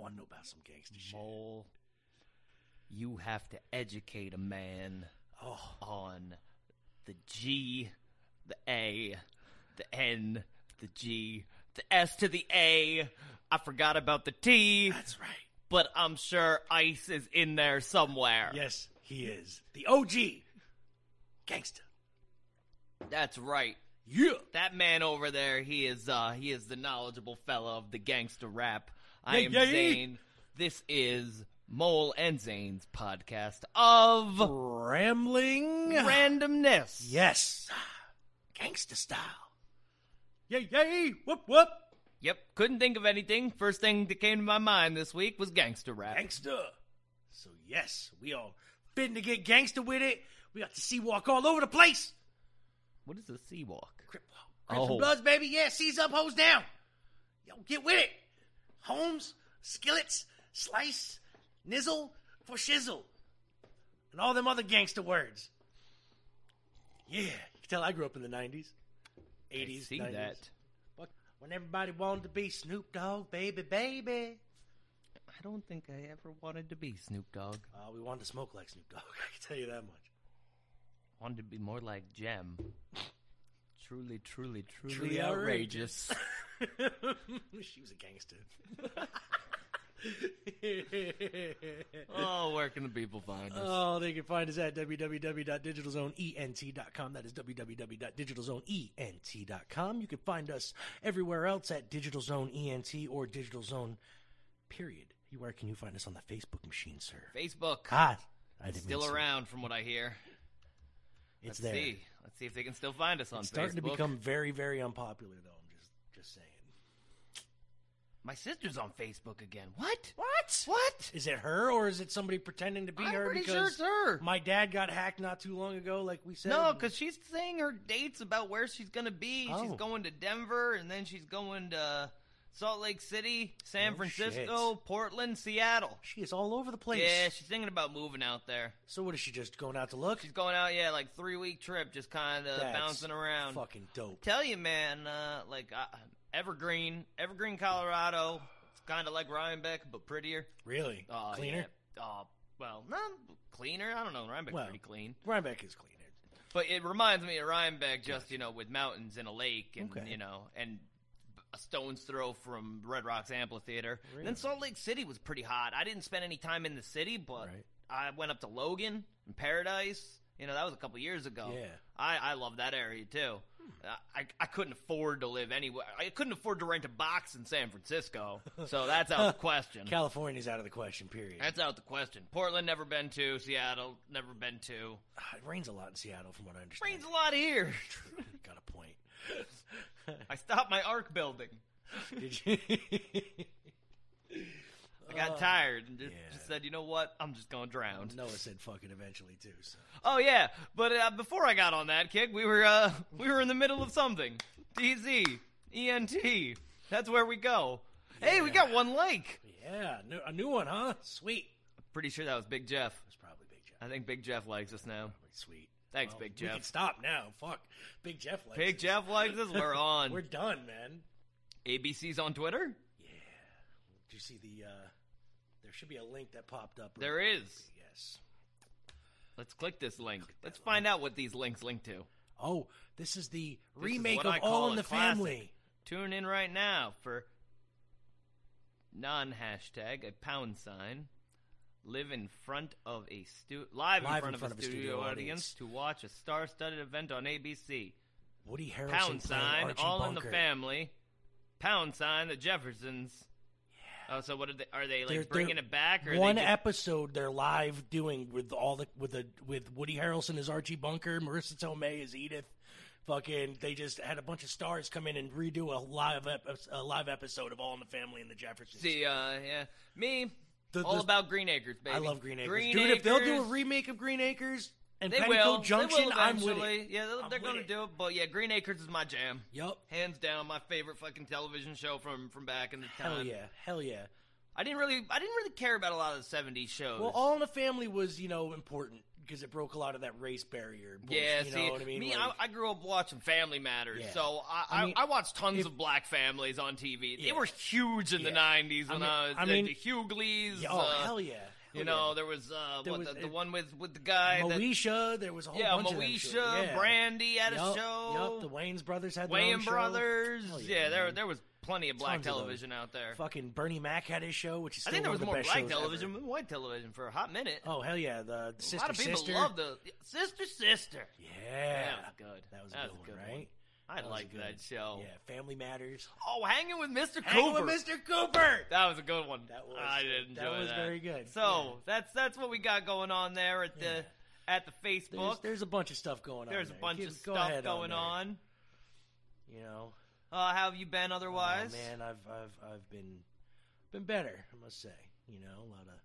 want to know about some gangster shit. Mole. You have to educate a man Oh, on the G, the A, the N, the G, the S to the A. I forgot about the T, that's right. but I'm sure Ice is in there somewhere. Yes, he is the OG gangster. That's right. Yeah. That man over there, he is uh he is the knowledgeable fella of the gangster rap. I am yeah, yeah. Zane. This is Mole and Zane's podcast of Rambling. randomness. yes. Gangster style. Yay, yay. Whoop, whoop. Yep, couldn't think of anything. First thing that came to my mind this week was gangster rap. Gangster. So, yes, we all fitting to get gangster with it. We got the C-Walk all over the place. What is a C-Walk? Crip, Crips Oh. and Bloods, baby. Yeah, C's up, hoes down. Yo, get with it. Holmes, skillets, slice, nizzle for shizzle. And all them other gangster words. Yeah, you can tell I grew up in the 90s, 80s, I see 90s. that. When everybody wanted to be Snoop Dogg, baby, baby. I don't think I ever wanted to be Snoop Dogg. Uh, we wanted to smoke like Snoop Dogg, I can tell you that much. Wanted to be more like Jem. Truly, truly, truly, Truly outrageous. she was a gangster. oh, where can the people find us? Oh, they can find us at www.digitalzoneent.com. That is www.digitalzoneent.com. You can find us everywhere else at Digital Zone ENT or Digital Zone, period. Where can you find us on the Facebook machine, sir? Facebook. Ah, I didn't Still around from what I hear. It's Let's there. see. Let's see if they can still find us on Facebook. It's starting to become very, very unpopular, though. I'm just, just saying. My sister's on Facebook again. What? What? What? Is it her or is it somebody pretending to be I'm her? pretty because sure it's her. My dad got hacked not too long ago, like we said. No, because she's saying her dates about where she's gonna be. She's Oh. going to Denver, and then she's going to Salt Lake City, San Oh, Francisco, Portland, Seattle. she is all over the place. Yeah, she's thinking about moving out there. So what is she just going out to look? She's going out, yeah, like three week trip, just kind of That's bouncing around. Fucking dope. Tell you, man, uh, like uh, Evergreen, Evergreen, Colorado. It's kind of like Rhinebeck, but prettier. Really? Oh, Cleaner? Yeah. Oh, well, no, cleaner. I don't know. Rhinebeck's Well, pretty clean. Rhinebeck is cleaner. But it reminds me of Rhinebeck, just you know, with mountains and a lake, and Okay. you know, and a stone's throw from Red Rocks Amphitheater. And Really? then Salt Lake City was pretty hot. I didn't spend any time in the city, but Right. I went up to Logan and Paradise. You know, that was a couple years ago. Yeah. I I love that area too. I, I couldn't afford to live anywhere. I couldn't afford to rent a box in San Francisco, so that's out of the question. California's out of the question, period. That's out of the question. Portland never been to. Seattle never been to. Ah, it rains a lot in Seattle, from what I understand. Rains a lot here. Got a point. I stopped my arc building. Did you? I got tired and just, yeah. just said, you know what? I'm just gonna drown. Noah said "fucking" eventually, too. So. Oh yeah, but uh, before I got on that kick, we were uh, we were in the middle of something. DZ, ENT. That's where we go. Hey, we got one like. Yeah, new, a new one, huh? Sweet. Pretty sure that was Big Jeff. That's probably Big Jeff. I think Big Jeff likes us now. Probably sweet. Thanks, Well, Big We Jeff. can stop now. Fuck. Big Jeff likes Big us. Jeff likes us. We're on. We're done, man. ABC's on Twitter. Yeah. Did you see the? uh There should be a link that popped up. There is. Yes. Let's click this link. Let's find out what these links link to. Oh, this is the This remake what of All in the classic. Family. Tune in right now for non hashtag a pound sign. Live in front of a stu- live, Live in front, of, a studio, audience, to watch a star-studded event on ABC. Woody Harrelson Pound sign, Archie all in the family. Pound sign, the Jeffersons. Oh, so what are they? Are they like They're- bringing they're- it back, or One just, episode they're live doing with all the with the with Woody Harrelson as Archie Bunker, Marisa Tomei as Edith, fucking they just had a bunch of stars come in and redo a live ep- a live episode of All in the Family and the Jeffersons. See, uh, yeah, me, The- all the- about Green Acres, baby. I love Green Acres. Green Dude, if they'll do a remake of Green Acres and they will. Junction, will I'm with it. Yeah, they're, they're gonna do it. But yeah, Green Acres is my jam. Yup. Hands down, my favorite fucking television show from from back in the time. Hell yeah. Hell yeah. I didn't really, I didn't really care about a lot of the '70s shows. Well, All in the Family was, you know, important because it broke a lot of that race barrier. yeah, you see, what I mean? me, Like- I, I grew up watching Family Matters, Yeah. so I, I I, mean, I watched tons if- of black families on TV. They were huge in the Yeah. '90s I when mean- I was I the- mean- the Hugleys. Yeah, oh, uh, hell yeah. You Hell know, yeah. there was uh, There what was- the, the it- one with with the guy that Moesha, there was a whole yeah, bunch of them shit. Moesha, yeah. Brandy had a show. Yup, the Wayans brothers had own Wayans show. Brothers. Hell yeah, there there was plenty of black Tons of television out there. Fucking Bernie Mac had his show, which is I still think there one was of the more best black shows television ever. than white television for a hot minute. Oh hell yeah, the a sister lot of people sister. love the sister sister. Yeah, That was good. That was a good a one, right? I That was liked good. that show. Yeah, Family Matters. Oh, hanging with Mr. Hanging Cooper. with Mr. Cooper. That was a good one. That was I did enjoy that was very good. So that's that's what we got going on there at the Yeah. at the Facebook. there's a bunch of stuff going on. There's a there. bunch of go stuff ahead going there. on. You know, Uh, how have you been otherwise? Oh, man, I've I've I've been been better, I must say. You know, a lot of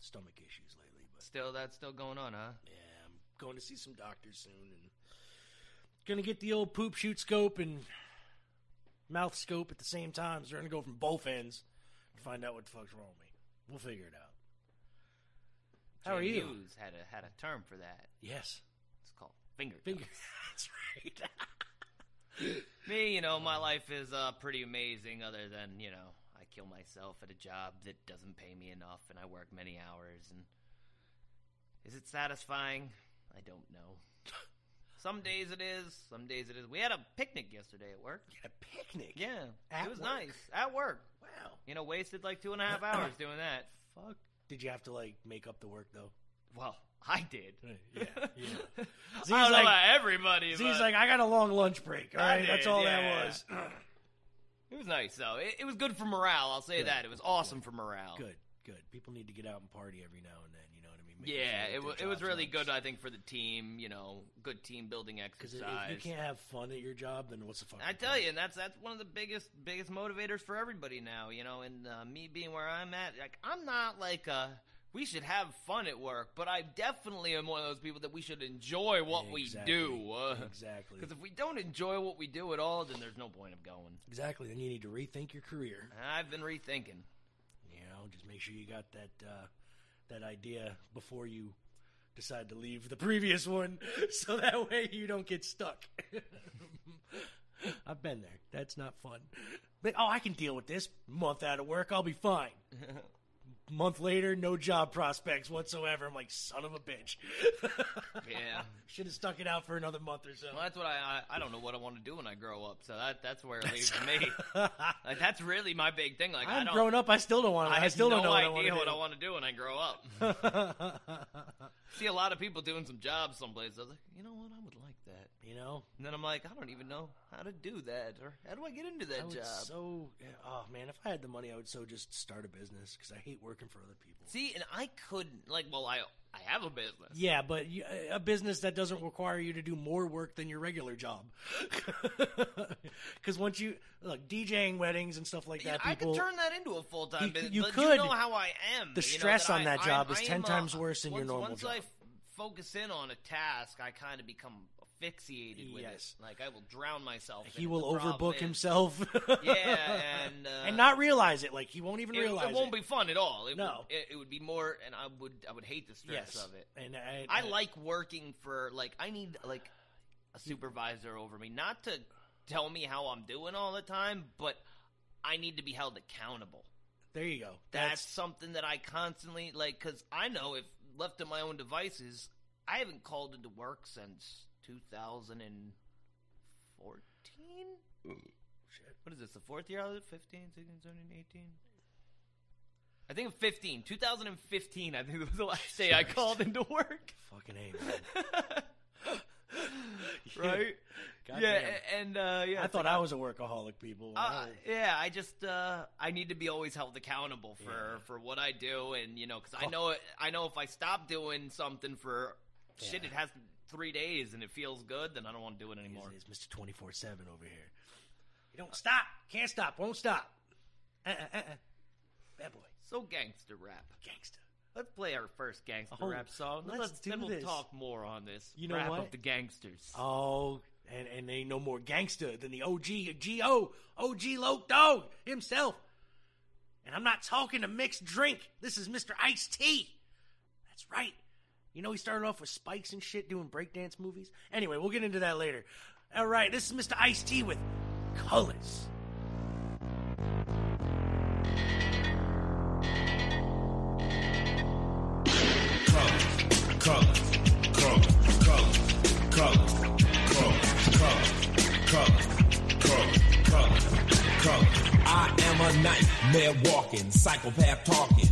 stomach issues lately, but Still, that's still going on, huh? yeah, I'm going to see some doctors soon, and gonna get the old poop shoot scope and mouth scope at the same time. So we're gonna go from both ends to find out what the fuck's wrong with me. We'll figure it out. How are you? Hughes had a had a term for that. Yes, It's called finger. finger. That's right. Me, you know, my life is uh, pretty amazing. Other than you know, I kill myself at a job that doesn't pay me enough, and I work many hours. And is it satisfying? I don't know. Some days it is. Some days it is. We had a picnic yesterday at work. a picnic. Yeah, At it was work? nice at work. Wow. You know, wasted like two and a half hours doing that. Fuck. Did you have to like make up the work though? Well, I did. Yeah, yeah. I Z's don't know like- about everybody. He's like, I got a long lunch break. All I right, that's all yeah. that was. it was nice though. It, it was good for morale. I'll say Good. that. It was awesome for morale. good, good. People need to get out and party every now and then. You know what I mean? Make Yeah, it, like w- it was really good. I think for the team, you know, good team building exercise. Because if you can't have fun at your job, then what's the fucking I tell you, and that's that's one of the biggest biggest motivators for everybody now. You know, and uh, me being where I'm at, like I'm not like uh we should have fun at work, but I definitely am one of those people that we should enjoy what Exactly. we do. Uh, Exactly. Because if we don't enjoy what we do at all, then there's no point of going. Exactly. Then you need to rethink your career. I've been rethinking. You know, just make sure you got that uh, that idea before you decide to leave the previous one, so that way you don't get stuck. I've been there. That's not fun. But oh, I can deal with this month out of work. I'll be fine. Month later, no job prospects whatsoever. I'm like, son of a bitch. Yeah. Should have stuck it out for another month or so. Well, that's what I, I I don't know what I want to do when I grow up. So that that's where it leaves me. Like that's really my big thing. Like I I'm don't. grown up. I still don't want to. I I, still no don't know what I idea want what to I do. want to do when I grow up. See a lot of people doing some jobs someplace. I was like, you know what, I would like that. you know, And then I'm like, I don't even know how to do that, or how do I get into that I would job? so. Oh man, if I had the money, I would so just start a business because I hate working for other people. See, and I couldn't. Like, well, I I have a business. Yeah, but you, a business that doesn't require you to do more work than your regular job. Because once you look DJing weddings and stuff like Yeah, that, I people could turn that into a full time You business. you could. You know how I am. The you know, stress on I- that I- job is I 10 am, uh, times worse than your normal Once job. I focus in on a task, I kind of become asphyxiated with Yes. it. Like I will drown myself. he will overbook is- himself. Yeah, and uh, and not realize it. Like he won't even it, realize it won't be fun at all. It No. would, it, it would be more, and I would I would hate the stress yes of it. And I, I like working for like I need like a supervisor over me, not to tell me how I'm doing all the time, but I need to be held accountable. There you go. That's, something that I constantly like because I know if left to my own devices, I haven't called into work since 2014. Shit. What is this? The fourth year? of it? 15, 16, 17, 18. I think 15. 2015. I think was the last day I called into work. fucking a man. right? God yeah, damn. and uh, yeah. I thought like I was a workaholic. People. Uh, yeah, I just uh, I need to be always held accountable for Yeah. for what I do, and you know, because I know it, I know if I stop doing something for shit, it has three days and it feels good, then I don't want to do it anymore. It's Mr. 24 7 over here. You don't stop. Can't stop. Won't stop. Uh uh uh. uh. Bad boy. So gangster rap. Gangster. Let's play our first gangster Oh, rap song. let's Let's, do then we'll this. talk more on this. You know rap what? of the gangsters. Oh, and, and ain't no more gangster than the OG, G.O., OG Loke Dog himself. And I'm not talking to mixed drink. This is Mr. Ice T. That's right. You know, he started off with spikes and shit doing breakdance movies. Anyway, we'll get into that later. All right, this is Mr. Ice T with Colors. I am a nightmare walking, psychopath talking.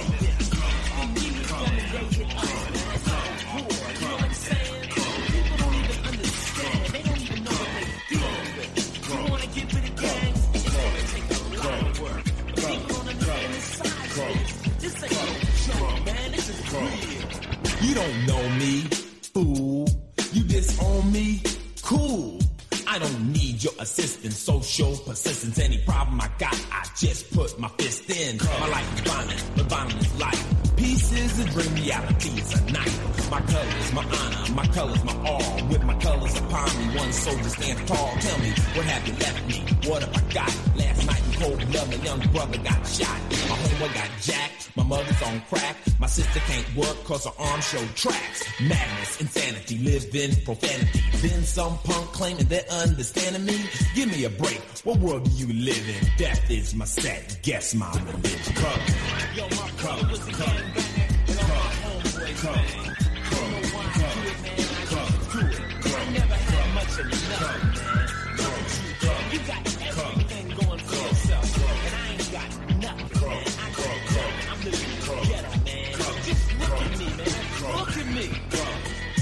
You don't know me, fool. You disown me, cool. I don't need your assistance, social persistence. Any problem I got, I just put my fist in. My life is violent, but violent is life. Peace is a dream, reality is a night. My colors, my honor, my colors, my all. With my upon me, one soldier stands tall. Tell me, what have you left me? What have I got? Last night in cold blood, my young brother got shot. My homeboy got jacked. My mother's on crack. My sister can't work cause her arm show tracks. Madness, insanity, live in profanity. Then some punk claiming they're understanding me. Give me a break. What world do you live in? Death is my set. Guess my religion. Yo, my color was a gangbanger. My. Had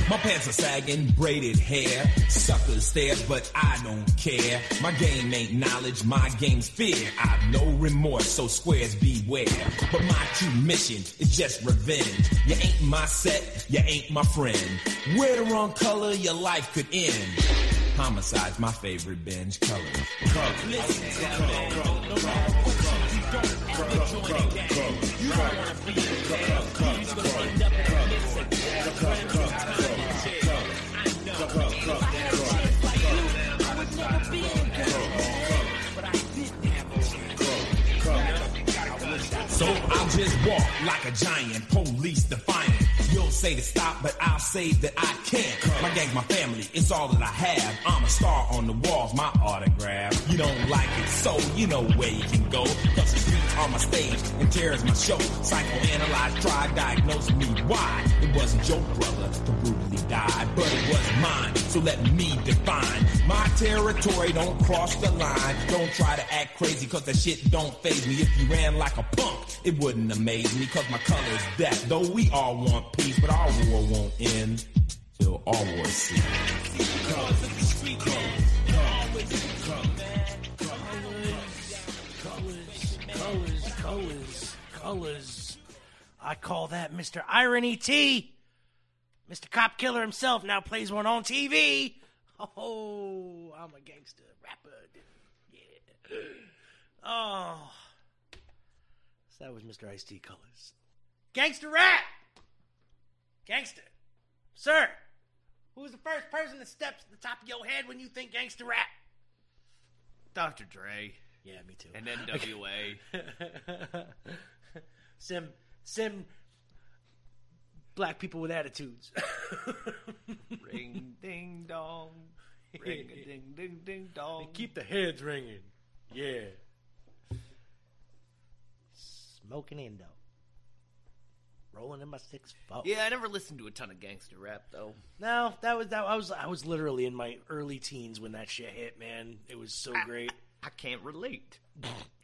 My pants are sagging, braided hair. Suckers stare, but I don't care. My game ain't knowledge, my game's fear. I've no remorse, so squares beware. But my true mission is just revenge. You ain't my set, you ain't my friend. Wear the wrong color, your life could end. Homicide's my favorite binge color. Up So I'll just walk like a giant, police defiant. You'll say to stop, but I'll say that I can't. My gang's my family, it's all that I have. I'm a star on the walls, my autograph. You don't like it, so you know where you can go. Cause the streets on my stage and tears my show. Psychoanalyze, try, diagnose me why. It wasn't your brother to brutally die, but it was mine. So let me define my territory. Don't cross the line. Don't try to act crazy, cause that shit don't phase me. If you ran like a punk, it wouldn't amaze me, cause my color's death. Though we all want peace, but our war won't end till all wars cease. Colors, colors, colors. I call that Mr. Irony T. Mr. Cop Killer himself now plays one on TV. Oh, I'm a gangster rapper. Yeah. Oh. So that was Mr. Ice T Colors. Gangster rap! Gangster. Sir, who was the first person that steps to the top of your head when you think gangster rap? Dr. Dre Yeah, me too. and NWA. Sim, sim, black people with attitudes. Ring ding dong. Ring ding ding ding dong. Keep the heads ringing. Yeah. Smoking Indo. Rolling in my six four. Yeah, I never listened to a ton of gangster rap though. No, that was that. I was I was literally in my early teens when that shit hit. Man, it was so great. I can't relate.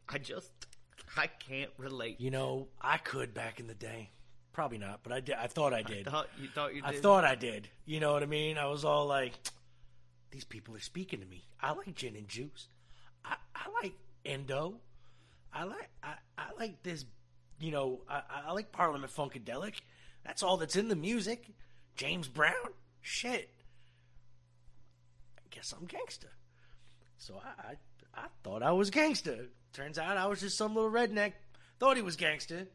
I just I can't relate. You know, I could back in the day. Probably not, but I did. I thought I did. Thought, you thought you did? I thought I did. You know what I mean? I was all like, these people are speaking to me. I like gin and juice. I, I like endo. I like I, I like this. You know, I, I like Parliament Funkadelic. That's all that's in the music. James Brown, shit. I guess I'm gangster. So I, I I thought I was gangster. Turns out I was just some little redneck. Thought he was gangster.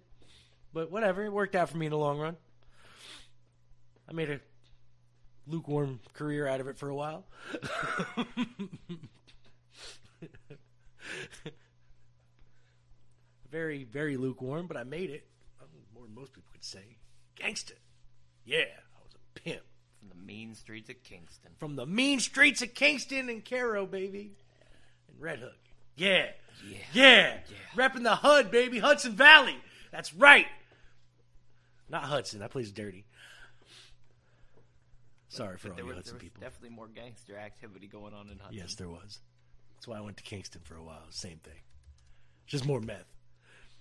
But whatever, it worked out for me in the long run. I made a lukewarm career out of it for a while. very, very lukewarm, but I made it. More than most people could say. Gangster. Yeah, I was a pimp. From the mean streets of Kingston. From the mean streets of Kingston and Cairo, baby. And Red Hook. Yeah. Yeah. Yeah. Repping the HUD, baby. Hudson Valley. That's right. Not Hudson. That place is dirty. Sorry for all you was, Hudson there was people. definitely more gangster activity going on in Hudson. Yes, there was. That's why I went to Kingston for a while. Same thing. Just more meth.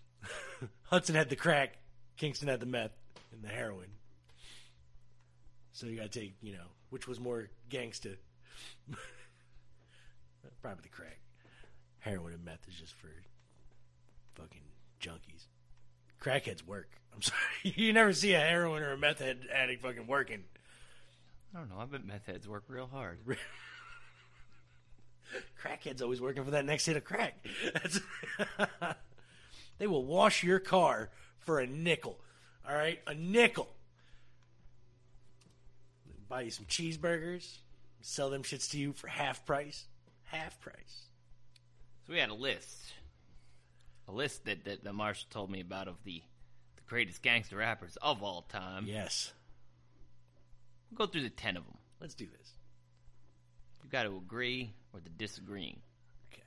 Hudson had the crack. Kingston had the meth and the heroin. So you gotta take, you know, which was more gangsta. Probably the crack. Heroin and meth is just for fucking junkies. Crackheads work. I'm sorry. You never see a heroin or a meth head addict fucking working. I don't know. I bet meth heads work real hard. crackhead's always working for that next hit of crack. That's they will wash your car for a nickel. All right, a nickel. Buy you some cheeseburgers, sell them shits to you for half price. Half price. So we had a list. A list that, that, that Marshall told me about of the, the greatest gangster rappers of all time. Yes, We'll go through the ten of them. let's do this. You got to agree or the disagreeing. Okay.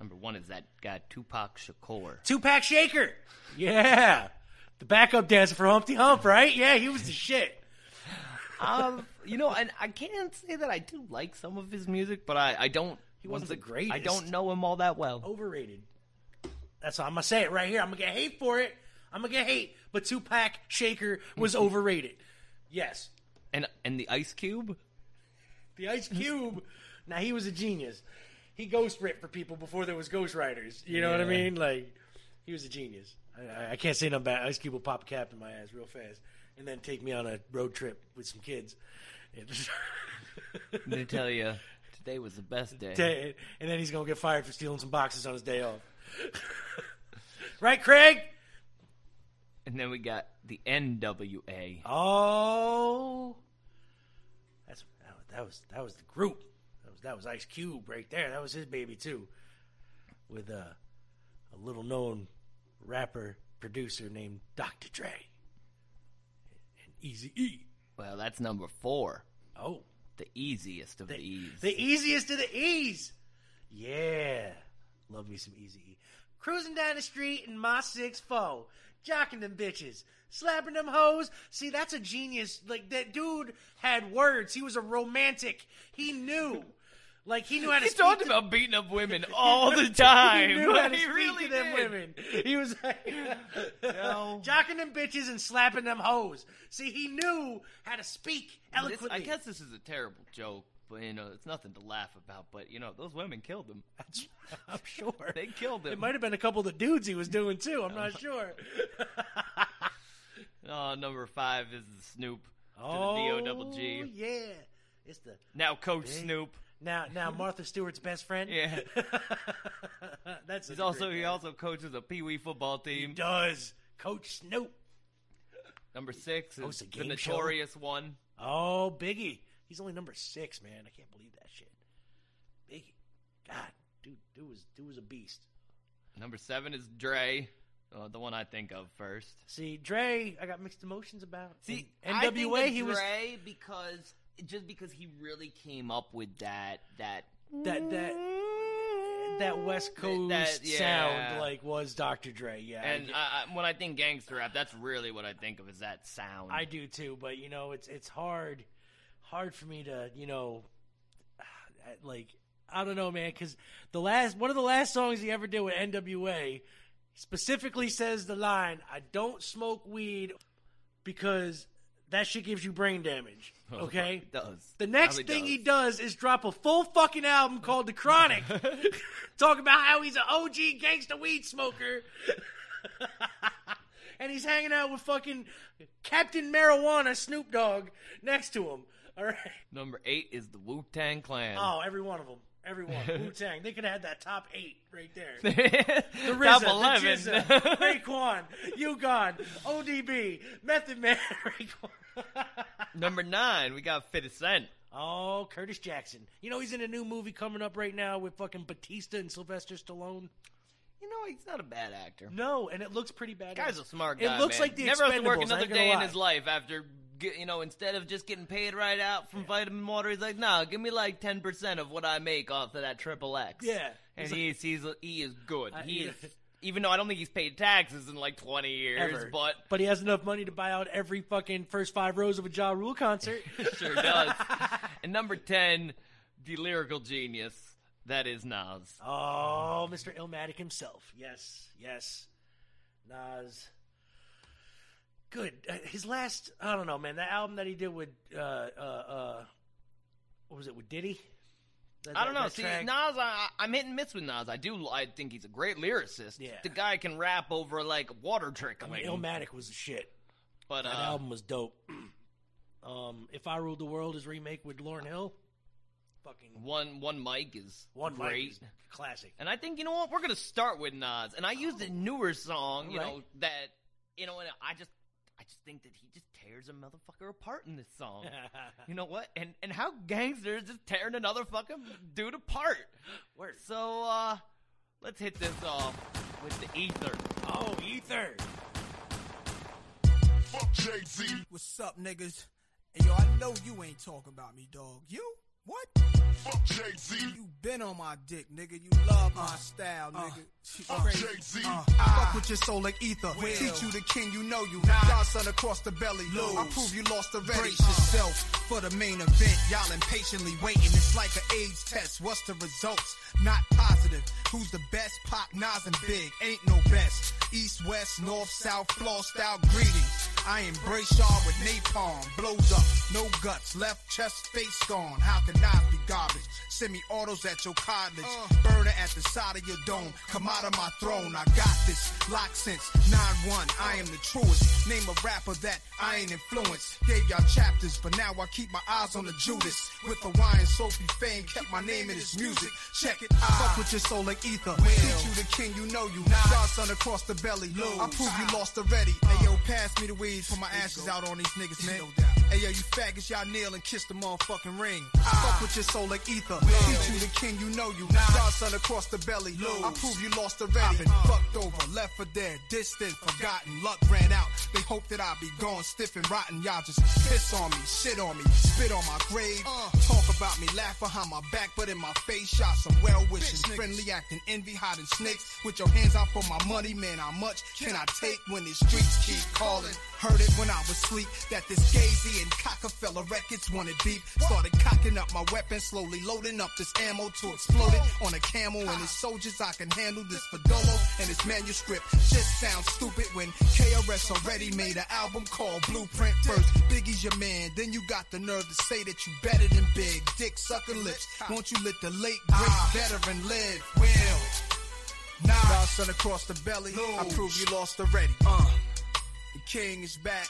Number one is that guy Tupac Shakur. Two pack shaker. Yeah, the backup dancer for Humpty Hump, right? Yeah, he was the shit. um, you know, and I can't say that I do like some of his music, but I, I don't. He wasn't the ag- I don't know him all that well. Overrated. That's all I'm gonna say it right here. I'm gonna get hate for it. I'm gonna get hate. But Tupac Shaker was overrated. Yes. And and the Ice Cube. The Ice Cube. now he was a genius. He ghost ripped for people before there was ghostwriters. You know what I mean? Like he was a genius. I, I, can't say nothing bad. Ice Cube will pop a cap in my ass real fast, and then take me on a road trip with some kids. Gonna tell you, today was the best day. Day- and then he's gonna get fired for stealing some boxes on his day off. right, Craig? And then we got the NWA. Oh, that's that was that was the group. That was that was Ice Cube right there. That was his baby too, with a a little known rapper producer named Dr. Dre and Easy E. Well, that's number four. Oh, The easiest of the, the, E's. the easiest of the E's. Yeah, love me some Easy E. Cruising down the street in my six four, jocking them bitches, slapping them hoes. See, that's a genius. Like that dude had words. He was a romantic. He knew, like he knew how to. he speak talked to- about beating up women all the time. He knew how to He speak really to them did. women. He was like, No. jocking them bitches and slapping them hoes. See, he knew how to speak This- eloquently. I guess this is a terrible joke, but you know, it's nothing to laugh about. But you know, those women killed him. That's- I'm sure They killed him. It might have been a couple of the dudes he was doing too. I'm not sure. Oh, number five is the Snoop to oh, the double G. yeah. It's the Now Coach Big. Snoop. now now Martha Stewart's best friend. Yeah. That's He's also he also coaches a Pee Wee football He team. does Coach Snoop. Number six is a the game show. notorious one. Oh, Biggie. He's only number six, man. I can't believe that shit. Biggie. God, dude, dude was dude was a beast. Number seven is Dre, uh, the one I think of first. See, Dre, I got mixed emotions about. See, And I think NWA, of he was Dre because just because he really came up with that that that that that West Coast That- yeah. sound like was Dr. Dre. Yeah, and I, I, when I think gangster rap, that's really what I think of is that sound. I do too, but you know, it's it's hard, hard for me to you know, like I don't know, man, because the last one of the last songs he ever did with NWA, specifically says the line, "I don't smoke weed because that shit gives you brain damage." Oh, okay, It does. The next thing he does. does is drop a full fucking album called The Chronic, talking about how he's an OG gangsta weed smoker. and he's hanging out with fucking Captain Marijuana Snoop Dogg next to him. All right. Number eight is the Wu Tang Clan. Oh, every one of them. Every one. Wu Tang. They could have had that top eight right there. The the RZA, Top the 11. GZA, Raekwon, U-God, ODB, Method Man, Raekwon. Number nine, we got 50 Cent. oh, Curtis Jackson. You know he's in a new movie coming up right now with fucking Batista and Sylvester Stallone. You know, he's not a bad actor. No, and it looks pretty bad. Guy's a smart guy. It looks man. like the Never has to work another day in his life after, get- you know, instead of just getting paid right out from vitamin water, he's like, nah, give me like 10% of what I make off of that triple X. Yeah. And He's he's, he's, he is good. He he- is, even though I don't think he's paid taxes in like 20 years, Ever. but but he has enough money to buy out every fucking first five rows of a Ja Rule concert. sure does. and number 10, the lyrical genius, that is Nas. oh, Mr. Illmatic himself. Yes, yes. Nas. Good. Uh, his last, I don't know, man. That album that he did with, uh, uh, uh, what was it with Diddy? That- I don't that- know. that See, track? Nas, I, I'm hit and miss with Nas. I do. I think he's a great lyricist. Yeah. The guy can rap over like water I mean, Illmatic was the shit. but That uh, album was dope. um, if I Ruled the World is remake with Lauryn Hill. Fucking one one mic is one mic is classic. And I think you know what we're gonna start with Nas, and I used a newer song, you Alright. know that you know, and I just I just think that he just tears a motherfucker apart in this song. you know what? And and how gangster is just tearing another fucking dude apart? Word. So uh let's hit this off with the ether. Oh, Ether. Fuck Jay-Z. What's up, niggas? And yo, I know you ain't talking about me, dog. You? What? Fuck Jay-Z. You been on my dick, nigga. You love my uh, style, uh, nigga. Shit Fuck crazy. Jay-Z. Uh, fuck with your soul like ether. Teach you the king, you know you. Godson across the belly. I prove you lost the already. Brace uh, yourself for the main event. Y'all impatiently waiting. It's like an AIDS test. What's the results? Not positive. Who's the best? Pop, Nas, and Big. Ain't no best. East, west, north, south, floor style greetings. I embrace y'all with napalm. Blows up, no guts. Left chest, face gone. How can I be garbage? Semi-autos at your cartilage. Uh. Burner at the side of your dome. Come out of my throne. I got this. Locked since 9-1. I am the truest. Name a rapper that I ain't influenced. Gave y'all chapters, but now I keep my eyes on the Judas. With the wine, Sophie fame kept my name in his music. Check it. Fuck with your soul like ether. Teach you the king, you know you. Godson across the belly. I prove you lost already. Uh. Hey yo, pass me the weed for my ashes out on these niggas, man. Hey yo, you faggots, y'all kneel and kiss the motherfucking ring. Fuck with your soul like ether. Teach you the king, you know you. Godson across the belly. I prove you lost already. Been fucked over, left for dead, distant, forgotten. Luck ran out. They hope that I be gone, stiff and rotten. Y'all just piss on me, shit on me, spit on my grave. Talk about me, laugh behind my back, but in my face, shot some well wishing, friendly acting, envy, hiding snakes. With your hands out for my money, man, how much can I take when the streets keep calling? Heard it when I was asleep that this Gay-Z and Cockafella records wanted beef. Started cocking up my weapon, slowly loading up this ammo to explode it on a camel and his soldiers. I can handle this Fadolo and his manuscript. Just sounds stupid when KRS already made an album called Blueprint first. Biggie's your man, then you got the nerve to say that you better than Big. Dick sucking lips, won't you let the late great veteran live? Will. Nah. Godson across the belly, I prove you lost already. Uh. The king is back.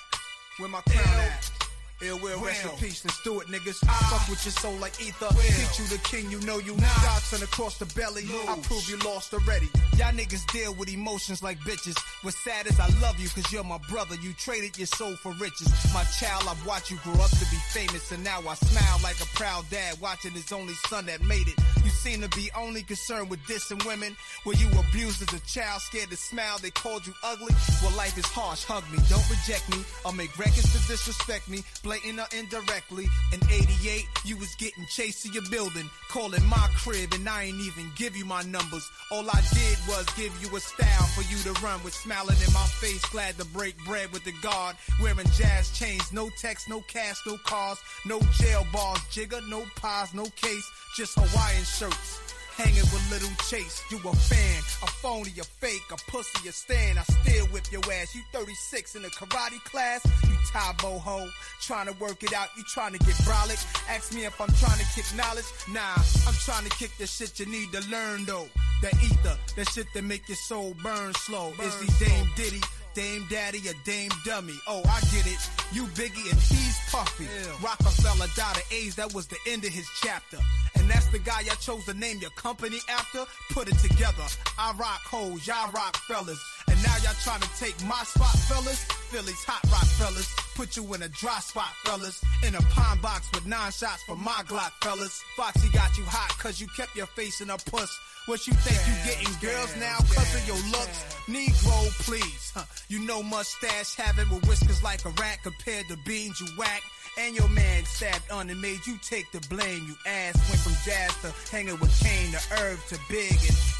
Where my crown at? Ill will rest in peace. Let's do it, niggas. Fuck with your soul like ether. Teach you the king, you know you. Godson across the belly. I prove you lost already. Y'all niggas deal with emotions like bitches. What's sad is I love you cause you're my brother. You traded your soul for riches. My child, I've watched you grow up to be famous. And now I smile like a proud dad watching his only son that made it. You seem to be only concerned with dissing women. Were you abused as a child, scared to smile? They called you ugly. Well, life is harsh. Hug me, don't reject me. I'll make records to disrespect me, blatant or indirectly. In '88, you was getting chased to your building, calling my crib, and I ain't even give you my numbers. All I did was give you a style for you to run with, smiling in my face, glad to break bread with the guard, wearing Jaz chains, no text, no cash, no cars, no jail bars, jigger, no pies, no case, just Hawaiian shirts. Hanging with little Chase, you a fan, a phony, a fake, a pussy, a stand. I still whip your ass. You 36 in a karate class, you Tae Bo ho. Trying to work it out, you trying to get brolic. Ask me if I'm trying to kick knowledge. Nah, I'm trying to kick the shit you need to learn though. The ether, the shit that make your soul burn slow. Is he Dame Diddy? Dame Daddy or Dame Dummy. Oh, I get it. You Biggie and he's Puffy. Rockefeller died of AIDS. That was the end of his chapter. And that's the guy I chose to name your company after. Put it together. I rock hoes, y'all rock fellas. Now y'all trying to take my spot, fellas. Phillies hot rock fellas. Put you in a dry spot, fellas. In a pine box with nine shots for my Glock, fellas. Foxy got you hot cause you kept your face in a puss. What you think you getting girls now cause of your looks? Negro, please. Huh. You know mustache having with whiskers like a rat compared to beans you whack. And your man stabbed on and made you take the blame. You ass went from Jaz to hanging with Kane to Herb to Big.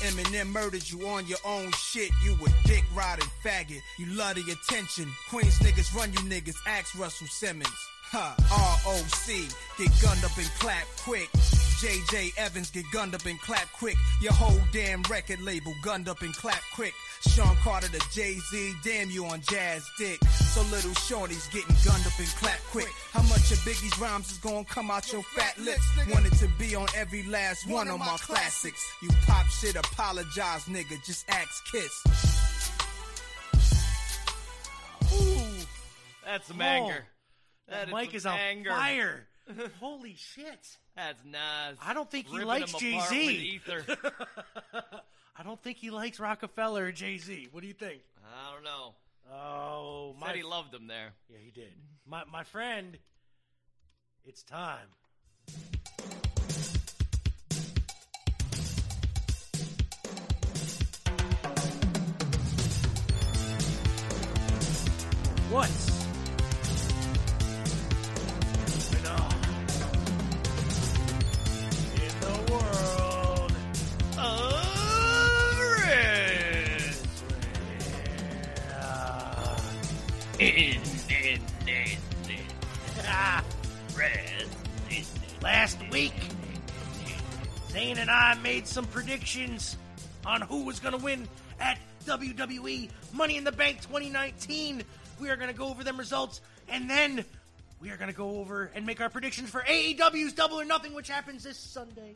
And Eminem murdered you on your own shit. You a dick riding faggot. You love the attention. Queens niggas run you niggas. Ask Russell Simmons. Huh. R.O.C. Get gunned up and clap quick. J.J. Evans get gunned up and clap quick. Your whole damn record label gunned up and clap quick. Sean Carter to Jay-Z, damn you on Jaz dick. So little Shorty's getting gunned up and clap quick. How much of Biggie's rhymes is gonna come out your fat lips? Wanted to be on every last one of my classics. You pop shit, apologize, nigga. Just ask Kiss. Ooh, That's some Oh, anger. That That mic some is on anger. fire. Holy shit. That's Nas. I don't think he ripping likes him apart Jay-Z. Ether. I don't think he likes Rockefeller or Jay Z. What do you think? I don't know. Oh, Said my. he loved him there. yeah, he did. My my friend. It's time. What's last week, Zane and I made some predictions on who was going to win at WWE Money in the Bank 2019. We are going to go over them results, and then we are going to go over and make our predictions for AEW's Double or Nothing, which happens this Sunday.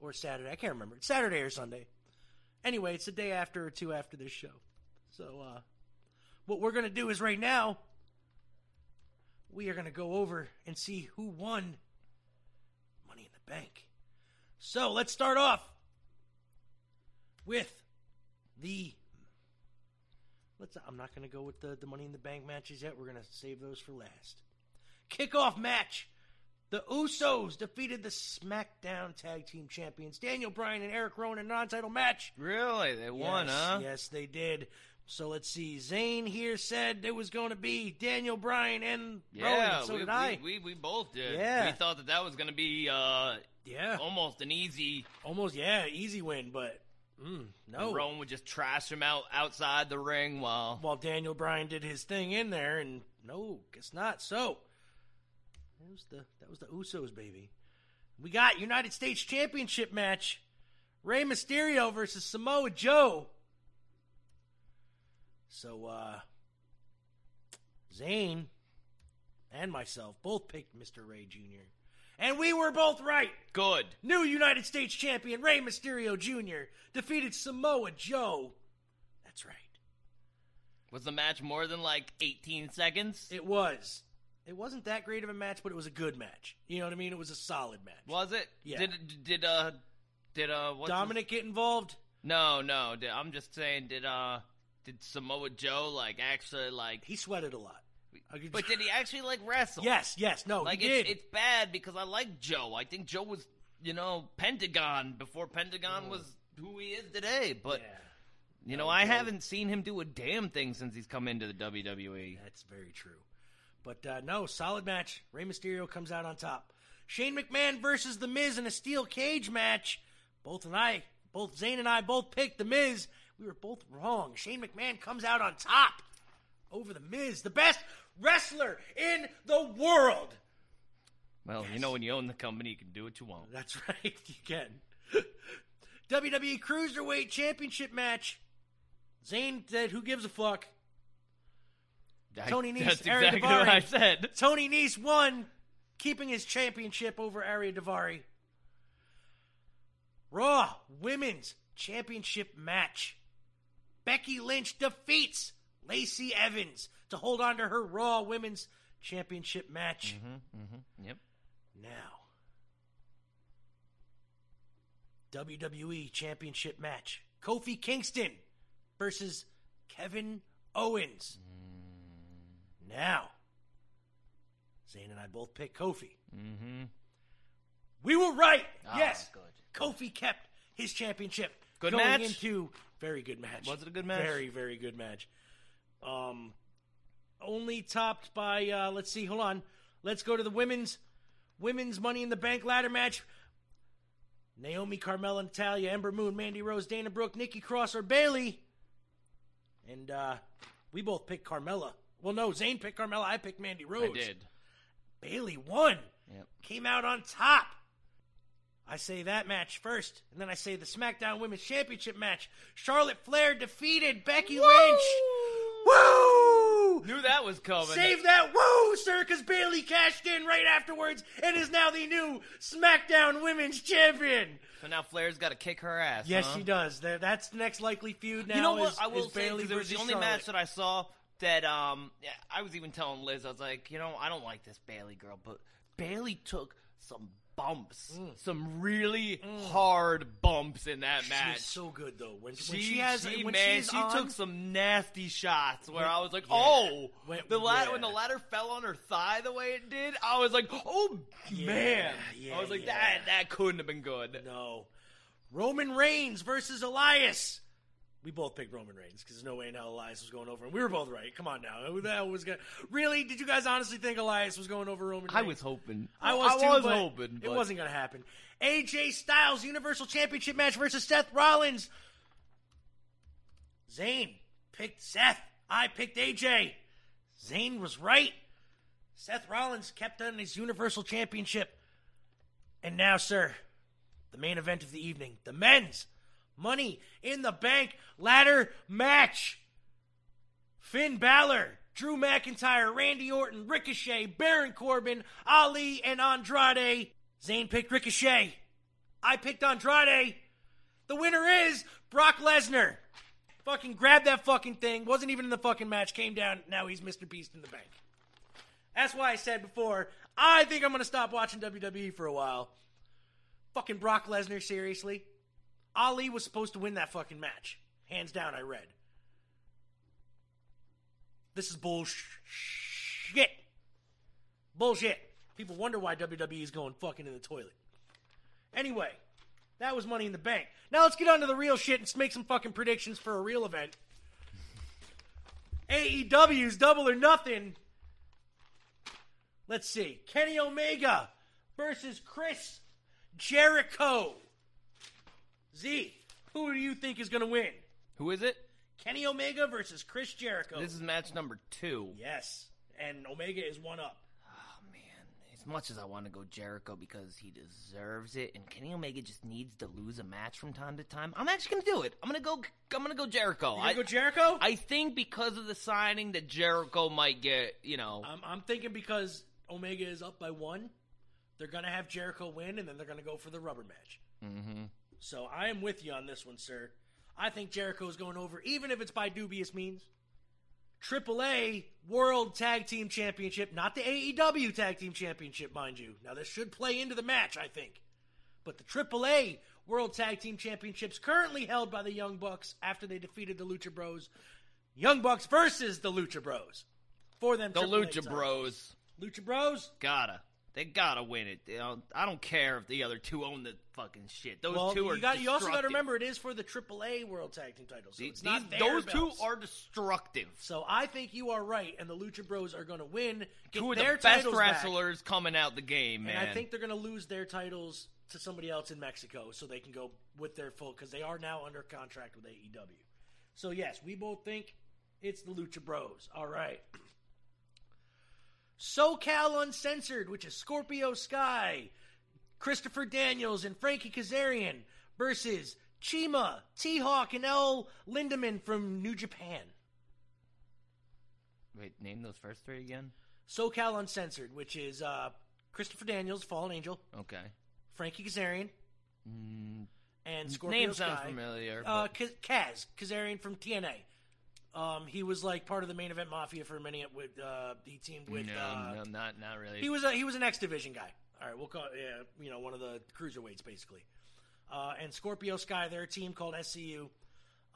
Or Saturday. I can't remember. It's Saturday or Sunday. Anyway, it's the day after or two after this show. So, uh, what we're going to do is right now, we are going to go over and see who won Money in the Bank. So let's start off with the. Let's. I'm not going to go with the, the Money in the Bank matches yet. We're going to save those for last. Kickoff match. The Usos defeated the SmackDown Tag Team Champions Daniel Bryan and Eric Rowan in a non-title match. Really? They won, yes, huh? Yes, they did. So let's see. Zane here said there was going to be Daniel Bryan and Yeah, Rowan. So we, did we, We, we both did. Yeah. We thought that that was going to be uh, yeah, almost an easy. almost. Yeah, easy win, but mm, no. Rowan would just trash him out outside the ring while. While Daniel Bryan did his thing in there, and no, guess not. So that was the that was the Usos, baby. We got United States Championship match: Rey Mysterio versus Samoa Joe. So, uh, Zane and myself both picked Mr. Rey Jr. And we were both right. Good. New United States champion Rey Mysterio Jr. defeated Samoa Joe. That's right. Was the match more than like 18 seconds? It was. It wasn't that great of a match, but it was a good match. You know what I mean? It was a solid match. was it? Yeah. Did did uh did uh what's his- Dominic get involved? No, no. Did, I'm just saying. Did uh did Samoa Joe like actually like? He sweated a lot. But did he actually like wrestle? Yes, yes, no, Like he it's, did. it's bad because I like Joe. I think Joe was you know Pentagon before Pentagon was who he is today. But Yeah, you know I haven't seen him do a damn thing since he's come into the. WWE. that's very true. But uh, no, solid match. Rey Mysterio comes out on top. Shane McMahon versus The Miz in a steel cage match. Both and I, both Zane and I, both picked The Miz. We were both wrong. Shane McMahon comes out on top over The Miz, the best wrestler in the world. Well, you know when you own the company, you can do what you want. That's right, you can. WWE Cruiserweight Championship match. Zane said, "Who gives a fuck?" I- Tony Nese, That's Ari exactly what I said. Tony Nese won, keeping his championship over Ariya Daivari. Raw Women's Championship match. Becky Lynch defeats Lacey Evans to hold on to her Raw Women's Championship match. Yep. Now, WWE Championship match. Kofi Kingston versus Kevin Owens. Now, Zane and I both picked Kofi. Mm-hmm. We were right. Ah, yes. good. Kofi kept his championship. Good going match? into very good match. Was it a good match? Very, very good match. Um, only topped by uh, let's see, hold on. Let's go to the women's women's Money in the Bank ladder match. Naomi, Carmella, Natalya, Ember Moon, Mandy Rose, Dana Brooke, Nikki Cross, or Bayley. And uh, we both picked Carmella. Well, no, Zane picked Carmella. I picked Mandy Rose. I did. Bayley won. Yep. Came out on top. I say that match first, and then I say the SmackDown Women's Championship match. Charlotte Flair defeated Becky Lynch. Woo! Knew that was coming. Save that woo, sir, because Bayley cashed in right afterwards and is now the new SmackDown Women's Champion. So now Flair's got to kick her ass. Yes, huh? she does. That's the next likely feud now. You know what? is- I will say Bayley because it was the only Charlotte. match that I saw that um yeah, I was even telling Liz I was like, you know, I don't like this Bayley girl, but Bayley took some bumps, mm. some really mm. hard bumps in that match. is so good though. When, She, when she has, she, when man, she's she on, took some nasty shots where When- I was like, yeah. "Oh!" When- the ladder yeah. when the ladder fell on her thigh the way it did, I was like, "Oh man!" yeah, I was like. "That that couldn't have been good." No. Roman Reigns versus Elias. We both picked Roman Reigns because there's no way in hell Elias was going over, and we were both right. Come on now, who the hell was going? Really? Did you guys honestly think Elias was going over Roman? I was hoping. I was I too, was but hoping. it wasn't going to happen. AJ Styles Universal Championship match versus Seth Rollins. Zane picked Seth. I picked AJ. Zane was right. Seth Rollins kept on his Universal Championship. And now, sir, the main event of the evening the men's Money in the Bank ladder match. Finn Balor, Drew McIntyre, Randy Orton, Ricochet, Baron Corbin, Ali, and Andrade. Zane picked Ricochet. I picked Andrade. The winner is Brock Lesnar. Fucking grabbed that fucking thing. Wasn't even in the fucking match. Came down. Now he's Mr. Beast in the bank. That's why I said before, I think I'm going to stop watching WWE for a while. Fucking Brock Lesnar, seriously? Ali was supposed to win that fucking match. Hands down, I read. This is bullshit. Bullshit. People wonder why WWE is going fucking in the toilet. Anyway, that was Money in the Bank. Now let's get on to the real shit and make some fucking predictions for a real event. AEW's Double or Nothing. Let's see. Kenny Omega versus Chris Jericho. Z, who do you think is going to win? Who is it? Kenny Omega versus Chris Jericho. This is match number two. yes, and Omega is one up. Oh man, as much as I want to go Jericho because he deserves it, and Kenny Omega just needs to lose a match from time to time, I'm actually gonna do it. I'm gonna go. I'm gonna go Jericho. You I, go Jericho? I think because of the signing that Jericho might get, you know, I'm, I'm thinking because Omega is up by one, they're gonna have Jericho win, and then they're gonna go for the rubber match. mm-hmm. So I am with you on this one, sir. I think Jericho is going over, even if it's by dubious means. AAA World Tag Team Championship, not the AEW Tag Team Championship, mind you. Now, this should play into the match, I think. But the AAA World Tag Team Championships currently held by the Young Bucks after they defeated the Lucha Bros. Young Bucks versus the Lucha Bros. For them, the AAA Lucha titles. Bros Lucha Bros. gotta. They gotta win it. You know, I don't care if the other two own the fucking shit. Those well, two are you, got, you also got to remember it is for the AAA World Tag Team titles. So These- not these- their those two are destructive. So I think you are right, and the Lucha Bros are going to win. Get Two of their the best titles back, wrestlers coming out the game, man. and I think they're going to lose their titles to somebody else in Mexico, so they can go with their full because they are now under contract with AEW. So yes, we both think it's the Lucha Bros. All right. SoCal Uncensored, which is Scorpio Sky, Christopher Daniels, and Frankie Kazarian versus CIMA, T Hawk, and El Lindaman from New Japan. Wait, name those first three again. SoCal Uncensored, which is uh, Christopher Daniels, Fallen Angel, Okay. Frankie Kazarian, Mm, and Scorpio name Sky. sounds familiar. Uh, but- Kaz, Kaz Kazarian from TNA. Um, he was like part of the main event mafia for a minute. With uh, he teamed with. no, uh, no, not not really. He was a he was an X Division guy. All right, we'll call yeah, you know one of the cruiserweights basically. Uh, and Scorpio Sky, their team called SCU,